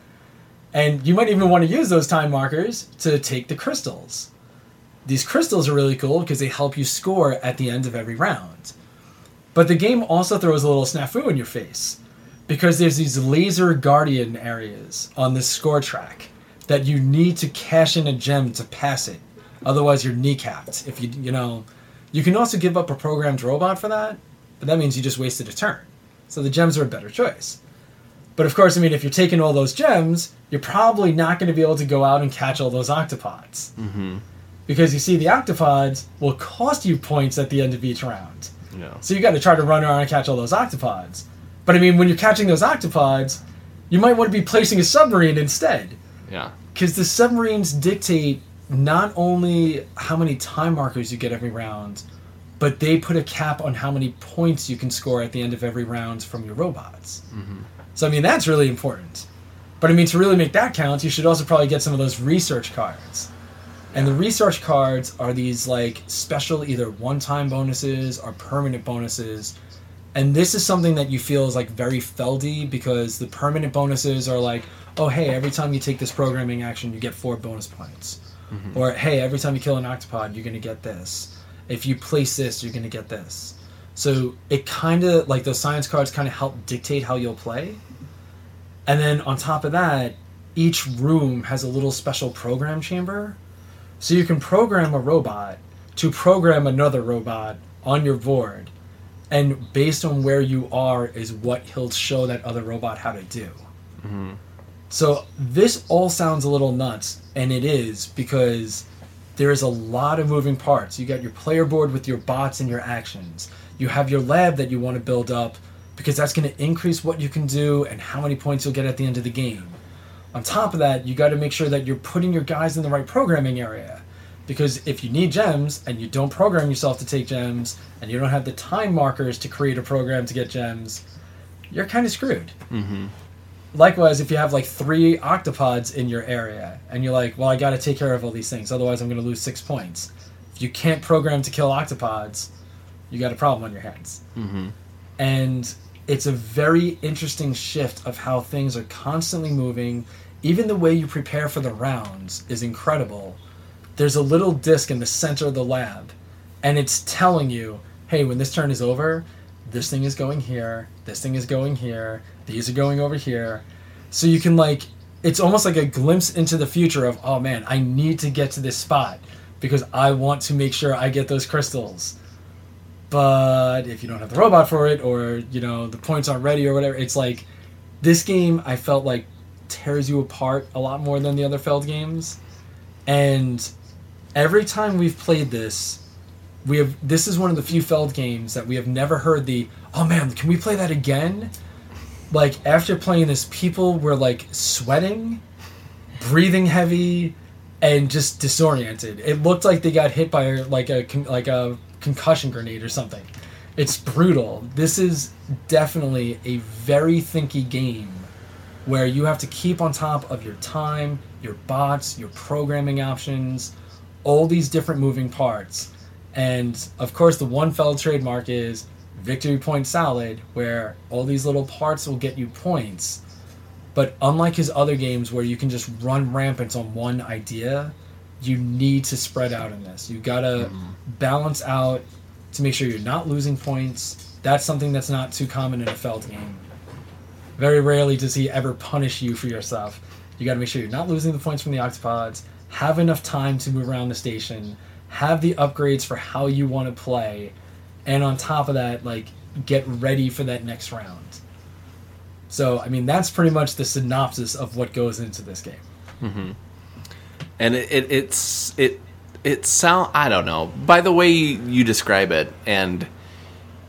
And you might even want to use those time markers to take the crystals. These crystals are really cool because they help you score at the end of every round. But the game also throws a little snafu in your face because there's these laser guardian areas on this score track that you need to cash in a gem to pass it. Otherwise, you're kneecapped. If you, you know, you can also give up a programmed robot for that, but that means you just wasted a turn. So the gems are a better choice. But of course, I mean, if you're taking all those gems, you're probably not going to be able to go out and catch all those octopods. Mm-hmm. Because you see, the octopods will cost you points at the end of each round. Yeah. So you got to try to run around and catch all those octopods. But I mean, when you're catching those octopods, you might want to be placing a submarine instead. Yeah. Because the submarines dictate not only how many time markers you get every round, but they put a cap on how many points you can score at the end of every round from your robots. Hmm. So I mean that's really important. But I mean to really make that count, you should also probably get some of those research cards. And the research cards are these like special either one-time bonuses or permanent bonuses. And this is something that you feel is like very feldy because the permanent bonuses are like, oh hey, every time you take this programming action, you get four bonus points. Mm-hmm. Or hey, every time you kill an octopod, you're gonna get this. If you place this, you're gonna get this. So it kind of like those science cards kind of help dictate how you'll play. And then on top of that, each room has a little special program chamber. So you can program a robot to program another robot on your board. And based on where you are, is what he'll show that other robot how to do. Mm-hmm. So this all sounds a little nuts, and it is because there is a lot of moving parts. You got your player board with your bots and your actions. You have your lab that you want to build up because that's going to increase what you can do and how many points you'll get at the end of the game. On top of that, you got to make sure that you're putting your guys in the right programming area. Because if you need gems and you don't program yourself to take gems and you don't have the time markers to create a program to get gems, you're kind of screwed. Mm-hmm. Likewise, if you have like three octopods in your area and you're like, well, I got to take care of all these things, otherwise I'm going to lose six points. If you can't program to kill octopods, you got a problem on your hands. Mm-hmm. And it's a very interesting shift of how things are constantly moving. Even the way you prepare for the rounds is incredible. There's a little disc in the center of the lab, and it's telling you, hey, when this turn is over, this thing is going here, this thing is going here, these are going over here. So you can, like, it's almost like a glimpse into the future of, oh man, I need to get to this spot because I want to make sure I get those crystals but if you don't have the robot for it or you know the points aren't ready or whatever it's like this game i felt like tears you apart a lot more than the other feld games. And every time we've played this we have this is one of the few feld games that we have never heard the oh man can we play that again? Like after playing this people were like sweating breathing heavy and just disoriented. It looked like they got hit by like a like a concussion grenade or something. It's brutal. This is definitely a very thinky game where you have to keep on top of your time your bots your programming options all these different moving parts and of course the one feld trademark is victory point salad where all these little parts will get you points but unlike his other games where you can just run rampant on one idea, you need to spread out in this. You gotta mm-hmm. balance out to make sure you're not losing points. That's something that's not too common in a Feld game. Very rarely does he ever punish you for your stuff. You gotta make sure you're not losing the points from the octopods, have enough time to move around the station, have the upgrades for how you want to play, and on top of that, like get ready for that next round. So, I mean, that's pretty much the synopsis of what goes into this game. Mm-hmm. and it, it it's it it sound I don't know by the way you describe it, and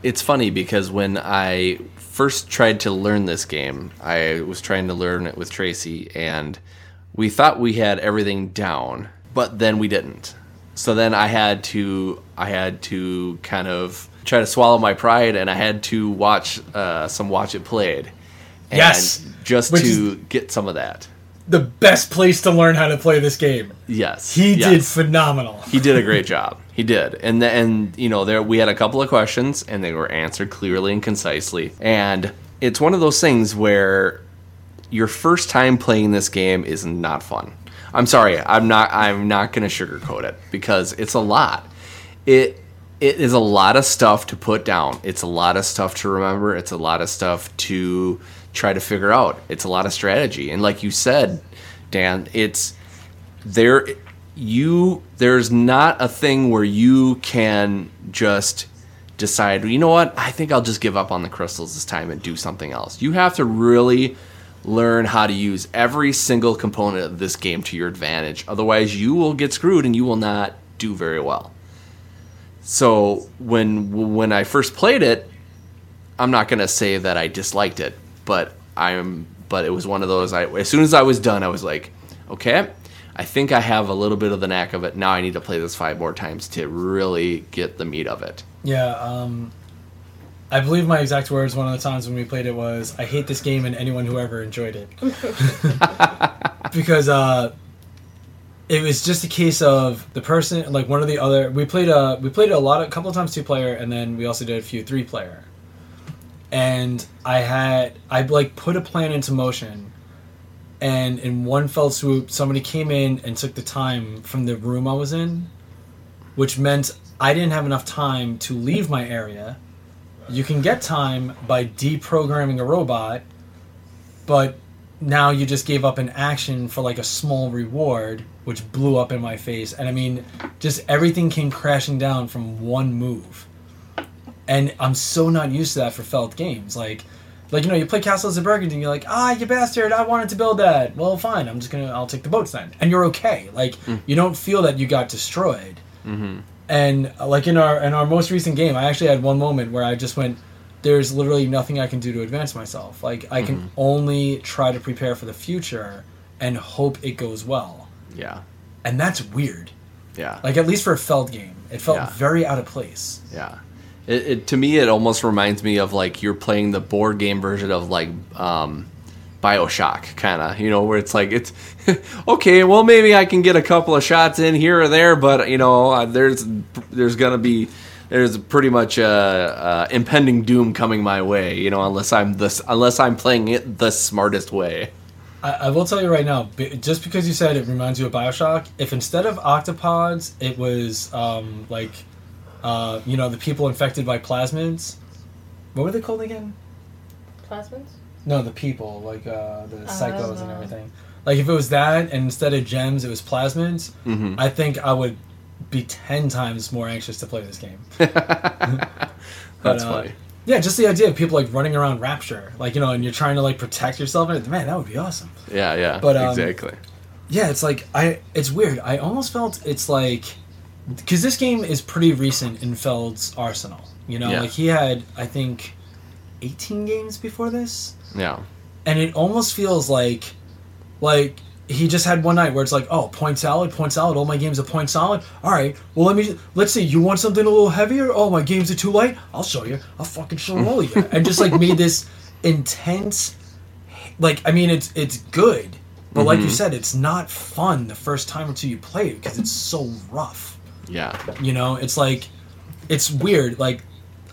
it's funny because when I first tried to learn this game, I was trying to learn it with Tracy, and we thought we had everything down, but then we didn't. So then I had to I had to kind of try to swallow my pride, and I had to watch uh, some watch it played. And Yes! just Which to get some of that. The best place to learn how to play this game. Yes, He yes. did phenomenal. He did a great job. He did, and the, and you know there we had a couple of questions, and they were answered clearly and concisely. And it's one of those things where your first time playing this game is not fun. I'm sorry, I'm not. I'm not going to sugarcoat it because it's a lot. It it is a lot of stuff to put down. It's a lot of stuff to remember. It's a lot of stuff to try to figure out. It's a lot of strategy, and like you said, Dan, it's there you there's not a thing where you can just decide you know what? I think i'll just give up on the crystals this time and do something else. You have to really learn how to use every single component of this game to your advantage. Otherwise you will get screwed and you will not do very well. So when when i first played it i'm not going to say that i disliked it but i'm but it was one of those i as soon as i was done i was like okay I think I have a little bit of the knack of it. Now I need to play this five more times to really get the meat of it. Yeah, um, I believe my exact words one of the times when we played it was, "I hate this game and anyone who ever enjoyed it," because uh, it was just a case of the person, like one of the other. We played a we played a lot, of, a couple of times two player, and then we also did a few three player. And I had I like put a plan into motion, and in one fell swoop, somebody came in and took the time from the room I was in, which meant I didn't have enough time to leave my area. You can get time by deprogramming a robot, but now you just gave up an action for like a small reward, which blew up in my face. And I mean, just everything came crashing down from one move. And I'm so not used to that for Feld games. Like, like you know, you play Castles of Burgundy, and you're like, ah, you bastard! I wanted to build that. Well, fine. I'm just gonna, I'll take the boats then, and you're okay. Like, you don't feel that you got destroyed and uh, like in our in our most recent game i actually had one moment where i just went there's literally nothing i can do to advance myself like i can only try to prepare for the future and hope it goes well Yeah. and that's weird Yeah. like at least for a feld game it felt Yeah. very out of place Yeah. It, it to me it almost reminds me of like you're playing the board game version of like um BioShock kind of, you know, where it's like it's okay, well maybe I can get a couple of shots in here or there, but you know, uh, there's there's to be there's pretty much a, uh impending doom coming my way, you know, unless I'm this unless I'm playing it the smartest way. I, I will tell you right now just because you said it reminds you of bioshock if instead of octopods it was um, like uh, you know the people infected by plasmids what were they called again Plasmids? No, the people, like uh, the Oh, psychos and everything. Like if it was that, and instead of gems, it was plasmids. Mm-hmm. I think I would be ten times more anxious to play this game. That's uh, funny. Yeah, just the idea of people like running around Rapture, like you know, and you're trying to like protect yourself. And man, that would be awesome. Yeah, yeah. but, um, exactly. Yeah, it's like I. It's weird. I almost felt it's like because this game is pretty recent in Feld's arsenal. You know, Yeah. like he had I think eighteen games before this. Yeah. and it almost feels like like he just had one night where it's like oh point salad point salad all my games are point salad all right well let me let's see you want something a little heavier oh my games are too light i'll show you i'll fucking show all of you and just like made this intense like i mean it's it's good but like you mm-hmm. said it's not fun the first time or two you play it because it's so rough Yeah. you know it's like it's weird like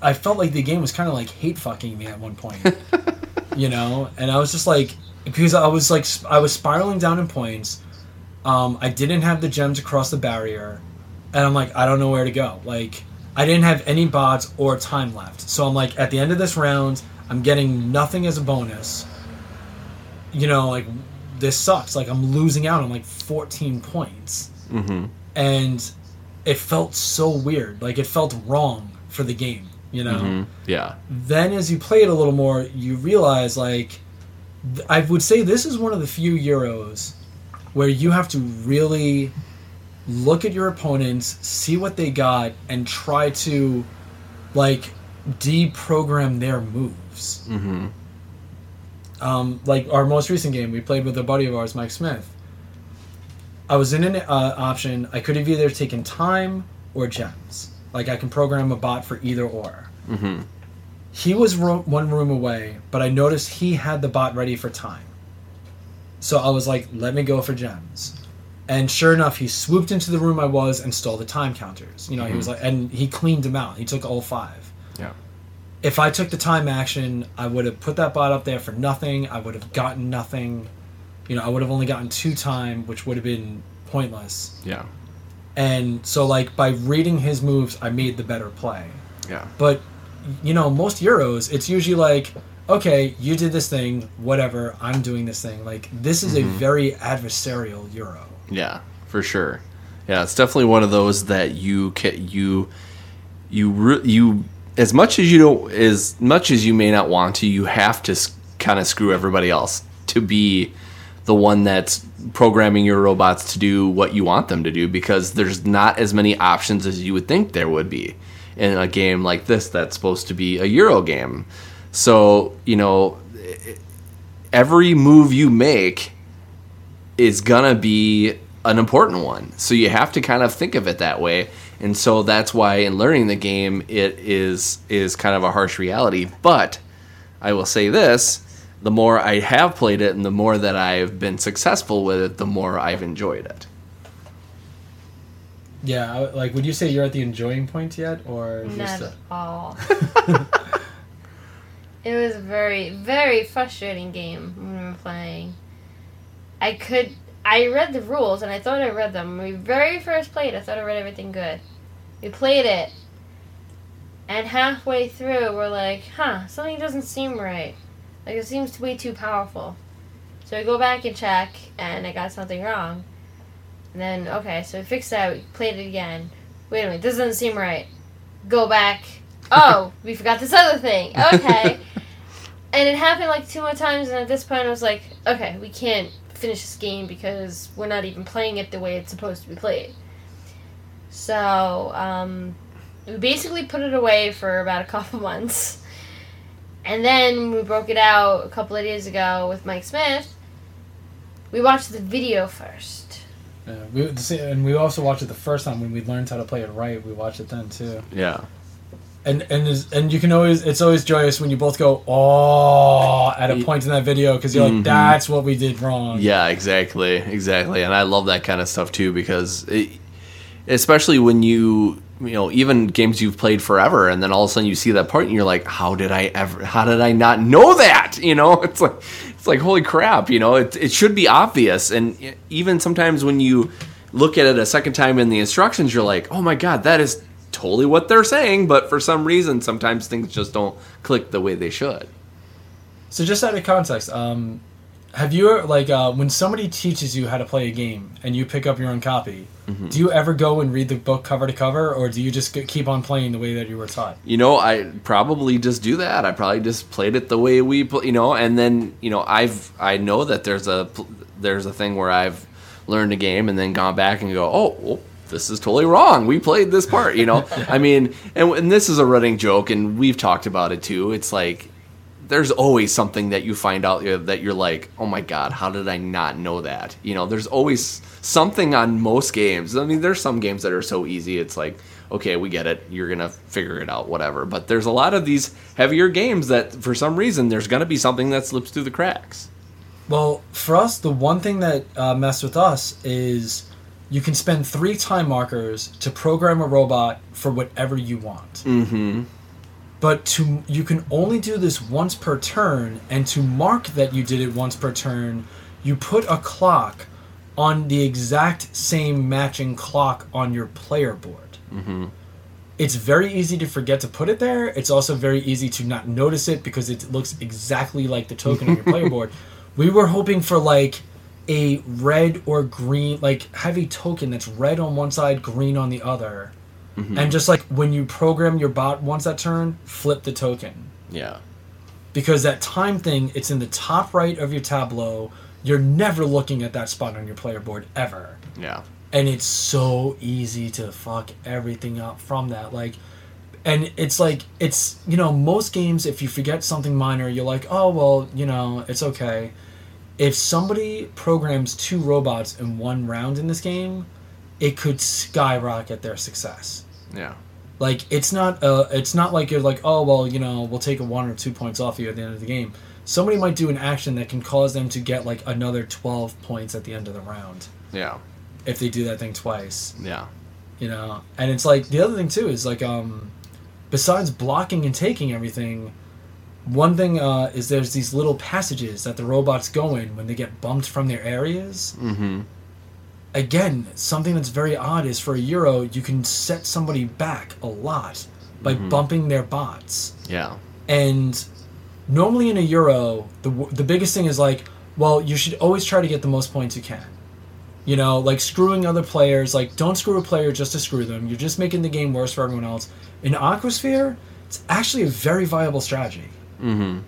i felt like the game was kind of like hate fucking me at one point you know? And i was just like because i was like i was spiraling down in points um, i didn't have the gems across the barrier and i'm like i don't know where to go. Like i didn't have any bots or time left. So i'm like at the end of this round i'm getting nothing as a bonus. You know like this sucks. Like i'm losing out on like 14 points. Mm-hmm. and it felt so weird like it felt wrong for the game you know hmm Yeah. then as you play it a little more you realize like th- i would say this is one of the few euros where you have to really look at your opponents see what they got and try to like deprogram their moves Mm-hmm. um, like our most recent game, we played with a buddy of ours, Mike Smith. I was in an uh, option. I could have either taken time or gems. Like I can program a bot for either or. Mm-hmm. He was ro- one room away, but I noticed he had the bot ready for time. So I was like, let me go for gems. And sure enough, he swooped into the room I was and stole the time counters. You know, he was like, and he cleaned them out. He took all five Yeah. if I took the time action, I would have put that bot up there for nothing. I would have gotten nothing. You know, I would have only gotten two time, which would have been pointless. Yeah. And so, like, by reading his moves, I made the better play. Yeah. But, you know, most Euros, it's usually like, okay, you did this thing, whatever, I'm doing this thing. Like, this is a mm-hmm. very adversarial Euro. Yeah, for sure. Yeah, it's definitely one of those that you ca you you re- you as much as you don't as much as you may not want to, you have to kind of screw everybody else to be the one that's programming your robots to do what you want them to do because there's not as many options as you would think there would be in a game like this that's supposed to be a Euro game. So, you know, every move you make is gonna be an important one. So you have to kind of think of it that way. And so that's why in learning the game it is is kind of a harsh reality. But I will say this, the more I have played it and the more that I've been successful with it, the more I've enjoyed it. Yeah, like would you say you're at the enjoying point yet, or Not just at all. it was a very, very frustrating game when we were playing. I could. I read the rules and I thought I read them. When we very first played, I thought I read everything good. We played it, and halfway through, we're like, huh, something doesn't seem right. Like, it seems way too powerful. So I go back and check, and I got something wrong. And then, okay, so we fixed that, we played it again. Wait a minute, this doesn't seem right. Go back. Oh, we forgot this other thing. Okay. and it happened like two more times, and at this point, I was like, okay, we can't finish this game because we're not even playing it the way it's supposed to be played. So, um, we basically put it away for about a couple months. And then we broke it out a couple of days ago with Mike Smith. We watched the video first. Yeah, we, and we also watched it the first time when we learned how to play it right. We watched it then too. Yeah. And and and you can always it's always joyous when you both go oh at a point in that video because you're Mhm. like that's what we did wrong. Yeah, exactly, exactly, and I love that kind of stuff too because, it, especially when you you know even games you've played forever, and then all of a sudden you see that part and you're like, how did I ever? How did I not know that? You know, it's like it's like holy crap. You know, it it should be obvious, and even sometimes when you look at it a second time in the instructions, you're like, oh my god, that is totally what they're saying, but for some reason, sometimes things just don't click the way they should. So just out of context, um, have you ever- like uh, when somebody teaches you how to play a game and you pick up your own copy? Mm-hmm. Do you ever go and read the book cover to cover, or do you just keep on playing the way that you were taught? You know, I probably just do that. I probably just played it the way we, pl- you know, and then you know, I've I know that there's a there's a thing where I've learned a game and then gone back and go, oh, well, this is totally wrong. We played this part, you know. I mean, and, and this is a running joke, and we've talked about it too. It's like there's always something that you find out that you're like, oh my god, how did I not know that? You know, there's always something on most games. I mean, there's some games that are so easy. It's like, okay, we get it. You're gonna figure it out, whatever. But there's a lot of these heavier games that, for some reason, there's gonna be something that slips through the cracks. Well, for us, the one thing that uh, messed with us is you can spend three time markers to program a robot for whatever you want. Mm-hmm. But to you can only do this once per turn, and to mark that you did it once per turn, you put a clock on the exact same matching clock on your player board. Mm-hmm. It's very easy to forget to put it there. It's also very easy to not notice it because it looks exactly like the token on your player board. We were hoping for like a red or green, like have a token that's red on one side, green on the other. Mm-hmm. And just like when you program your bot once that turn, flip the token. Yeah. Because that time thing, it's in the top right of your tableau. You're never looking at that spot on your player board ever Yeah. and it's so easy to fuck everything up from that like and it's like it's you know most games if you forget something minor you're like oh well you know it's okay if somebody programs two robots in one round in this game it could skyrocket their success Yeah. like it's not uh it's not like you're like oh well you know we'll take a one or two points off you at the end of the game somebody might do an action that can cause them to get like another 12 points at the end of the round Yeah. if they do that thing twice Yeah. you know and it's like the other thing too is like um besides blocking and taking everything one thing uh, is there's these little passages that the robots go in when they get bumped from their areas Mm-hmm. Again something that's very odd is for a euro you can set somebody back a lot by bumping their bots. Yeah. and normally in a euro the the biggest thing is like well you should always try to get the most points you can. You know like screwing other players like don't screw a player just to screw them. You're just making the game worse for everyone else. In aquasphere it's actually a very viable strategy. Mm-hmm.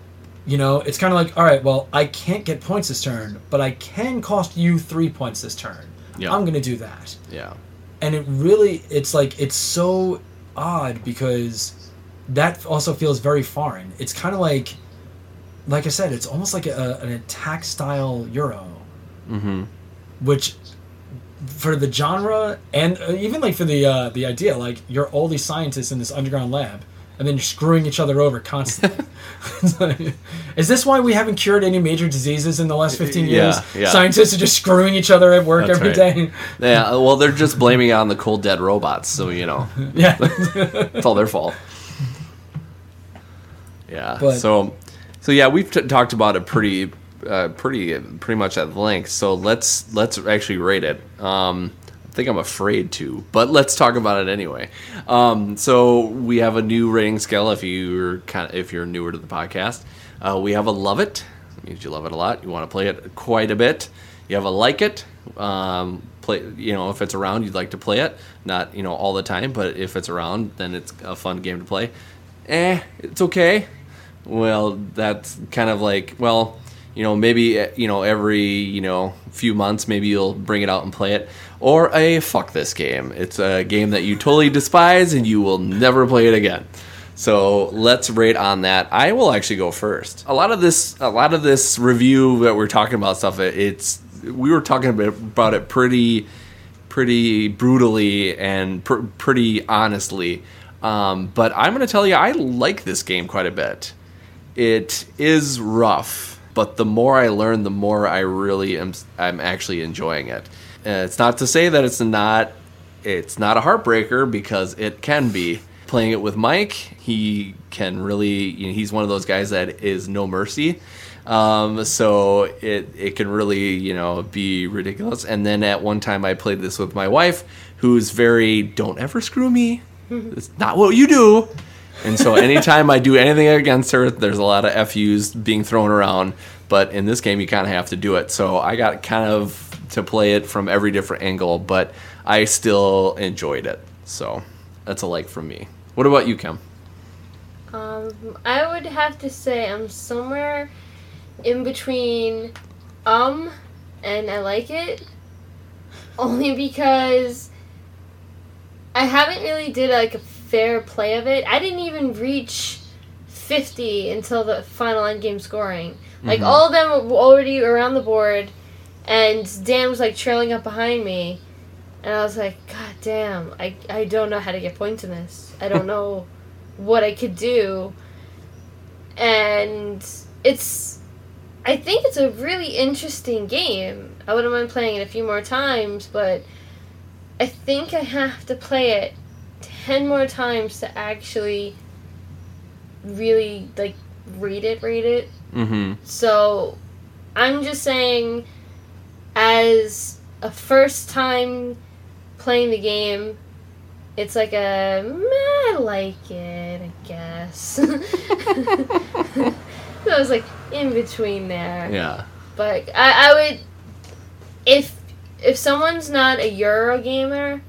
you know it's kind of like all right well i can't get points this turn but i can cost you three points this turn Yeah. i'm gonna do that Yeah. and it really it's like it's so odd because that also feels very foreign it's kind of like like i said it's almost like a, an attack style euro Mm-hmm. which for the genre and uh, even like for the uh, the idea, like you're all these scientists in this underground lab, and then you're screwing each other over constantly. Like, Is this why we haven't cured any major diseases in the last 15 years? Yeah, yeah. Scientists are just screwing each other at work That's every right. day. Yeah, well, they're just blaming it on the cold dead robots, so you know Yeah. it's all their fault. Yeah. But- so, so yeah, we've t- talked about it pretty, uh, pretty, pretty much at length. So let's let's actually rate it. Um, think I'm afraid to, but let's talk about it anyway. Um, so we have a new rating scale. If you're kind of, if you're newer to the podcast, uh, we have a love it. That means you love it a lot. You want to play it quite a bit. You have a like it. Um, play, you know, if it's around, you'd like to play it. Not you know all the time, but if it's around, then it's a fun game to play. Eh, it's okay. Well, that's kind of like well, you know, maybe eh, you know every you know few months, maybe you'll bring it out and play it. Or a fuck this game. It's a game that you totally despise and you will never play it again. So let's rate on that. I will actually go first. A lot of this, a lot of this review that we're talking about stuff, it's we were talking about about it pretty, pretty brutally and pr- pretty honestly. Um, but I'm going to tell you, I like this game quite a bit. It is rough, but the more I learn, the more I really am. I'm actually enjoying it. It's not to say that it's not. It's not a heartbreaker because it can be. Playing it with Mike, he can really. You know, he's one of those guys that is no mercy. Um, so it it can really you know be ridiculous. And then at one time I played this with my wife, who's very don't ever screw me. It's not what you do. And so anytime I do anything against her, there's a lot of FUs being thrown around. But in this game, you kind of have to do it. So I got kind of to play it from every different angle, but I still enjoyed it. So that's a like from me. What about you, Kim? Um, I would have to say I'm somewhere in between um and I like it. Only because I haven't really did like a fair play of it. I didn't even reach 50 until the final end game scoring. Like mm-hmm. all of them were already around the board and Dan was like trailing up behind me. And I was like, God damn, I, I don't know how to get points in this. I don't know what I could do. And it's I think it's a really interesting game. I wouldn't mind playing it a few more times, but I think I have to play it 10 more times to actually really like read it, read it. Mm-hmm. So I'm just saying, as a first time playing the game, it's like a meh, I like it, I guess. so I was like in between there. Yeah. But I, I would, if if someone's not a Euro gamer,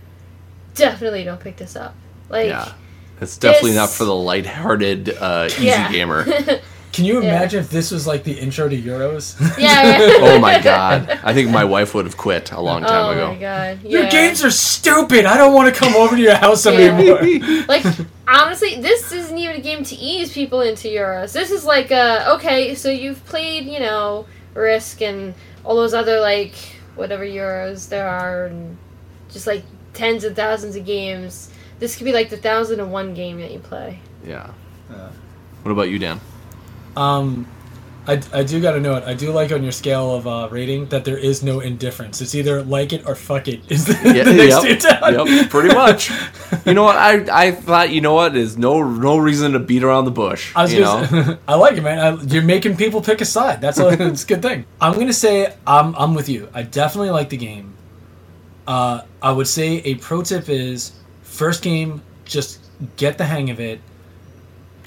definitely don't pick this up. Like, yeah. It's definitely this- not for the lighthearted, uh, easy yeah. gamer. Can you Yeah. imagine if this was like the intro to Euros? yeah. right. oh my god. I think my wife would have quit a long time Oh ago. Oh my god. Your games are stupid. I don't want to come over to your house Yeah. anymore. like honestly this isn't even a game to ease people into euros this is like uh okay so you've played you know risk and all those other like whatever euros there are and just like tens of thousands of games this could be like the thousand and one game that you play Yeah. Yeah. What about you, Dan? Um, I, I do got to note, I do like on your scale of uh, rating that there is no indifference. It's either like it or fuck it. Is the, Yeah, the next yep, yep, pretty much. You know what? I I thought you know what? There's no no reason to beat around the bush. I was you know, say, I like it, man. I, you're making people pick a side. That's a, it's a good thing. I'm gonna say I'm I'm with you. I definitely like the game. Uh, I would say a pro tip is first game, just get the hang of it.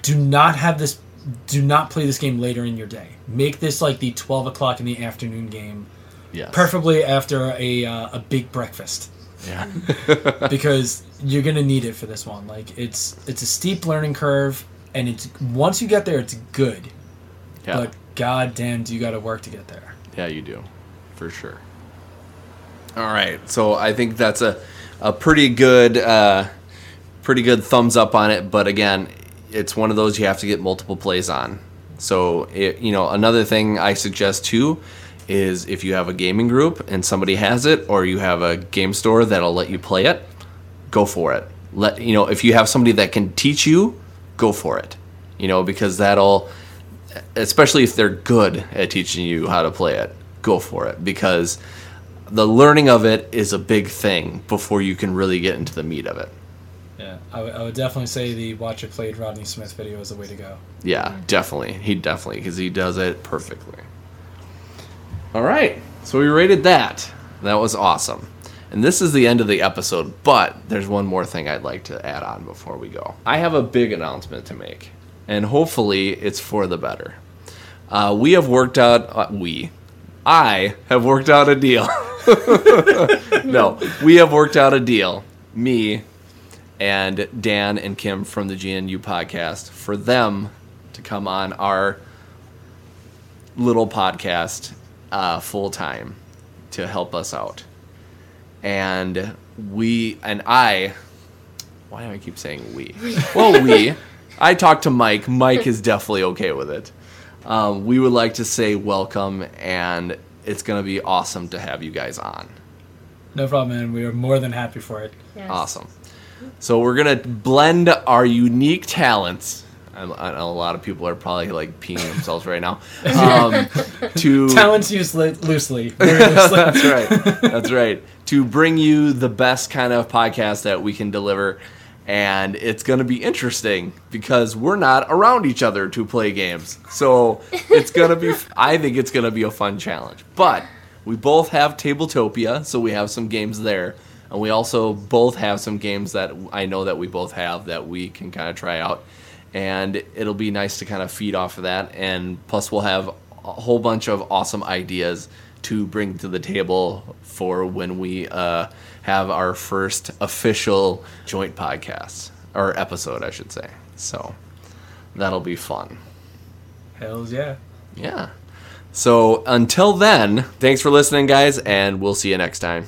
Do not have this. Do not play this game later in your day. Make this like the 12 o'clock in the afternoon game, Yeah. preferably after a uh, a big breakfast. Yeah. because you're gonna need it for this one. Like it's it's a steep learning curve, and it's once you get there, it's good. yeah. But goddamn, do you got to work to get there? Yeah, you do, for sure. All right, so I think that's a a pretty good uh, pretty good thumbs up on it. But again, it's one of those you have to get multiple plays on. So it, you know, another thing I suggest too is if you have a gaming group and somebody has it, or you have a game store that'll let you play it, go for it. Let you know if you have somebody that can teach you, go for it. You know because that'll, especially if they're good at teaching you how to play it, go for it because the learning of it is a big thing before you can really get into the meat of it. Yeah, I would- would definitely say the watch it played Rodney Smith video is the way to go. Yeah, definitely. He definitely because he does it perfectly. All right, so we rated that. That was awesome. And this is the end of the episode, but there's one more thing I'd like to add on before we go. I have a big announcement to make, and hopefully it's for the better. Uh, we have worked out, uh, we, I have worked out a deal. no, we have worked out a deal. Me, and Dan and Kim from the GNU podcast for them to come on our little podcast uh, full time to help us out. And we and I, why do I keep saying we? Well, we. I talked to Mike. Mike is definitely okay with it. Um, we would like to say welcome, and it's going to be awesome to have you guys on. No problem, man. We are more than happy for it. Yes. Awesome. So we're gonna blend our unique talents. I I know a lot of people are probably like peeing themselves right now. Um, to Talents used li- loosely. Loosely. that's right. That's right. To bring you the best kind of podcast that we can deliver. And it's going to be interesting because we're not around each other to play games. So it's going to be, I think it's going to be a fun challenge. But we both have Tabletopia, so we have some games there. And we also both have some games that I know that we both have that we can kind of try out. And it'll be nice to kind of feed off of that. And plus, we'll have a whole bunch of awesome ideas to bring to the table for when we uh, have our first official joint podcast or episode, I should say. So that'll be fun. Hells yeah. Yeah. So until then, thanks for listening, guys, and we'll see you next time.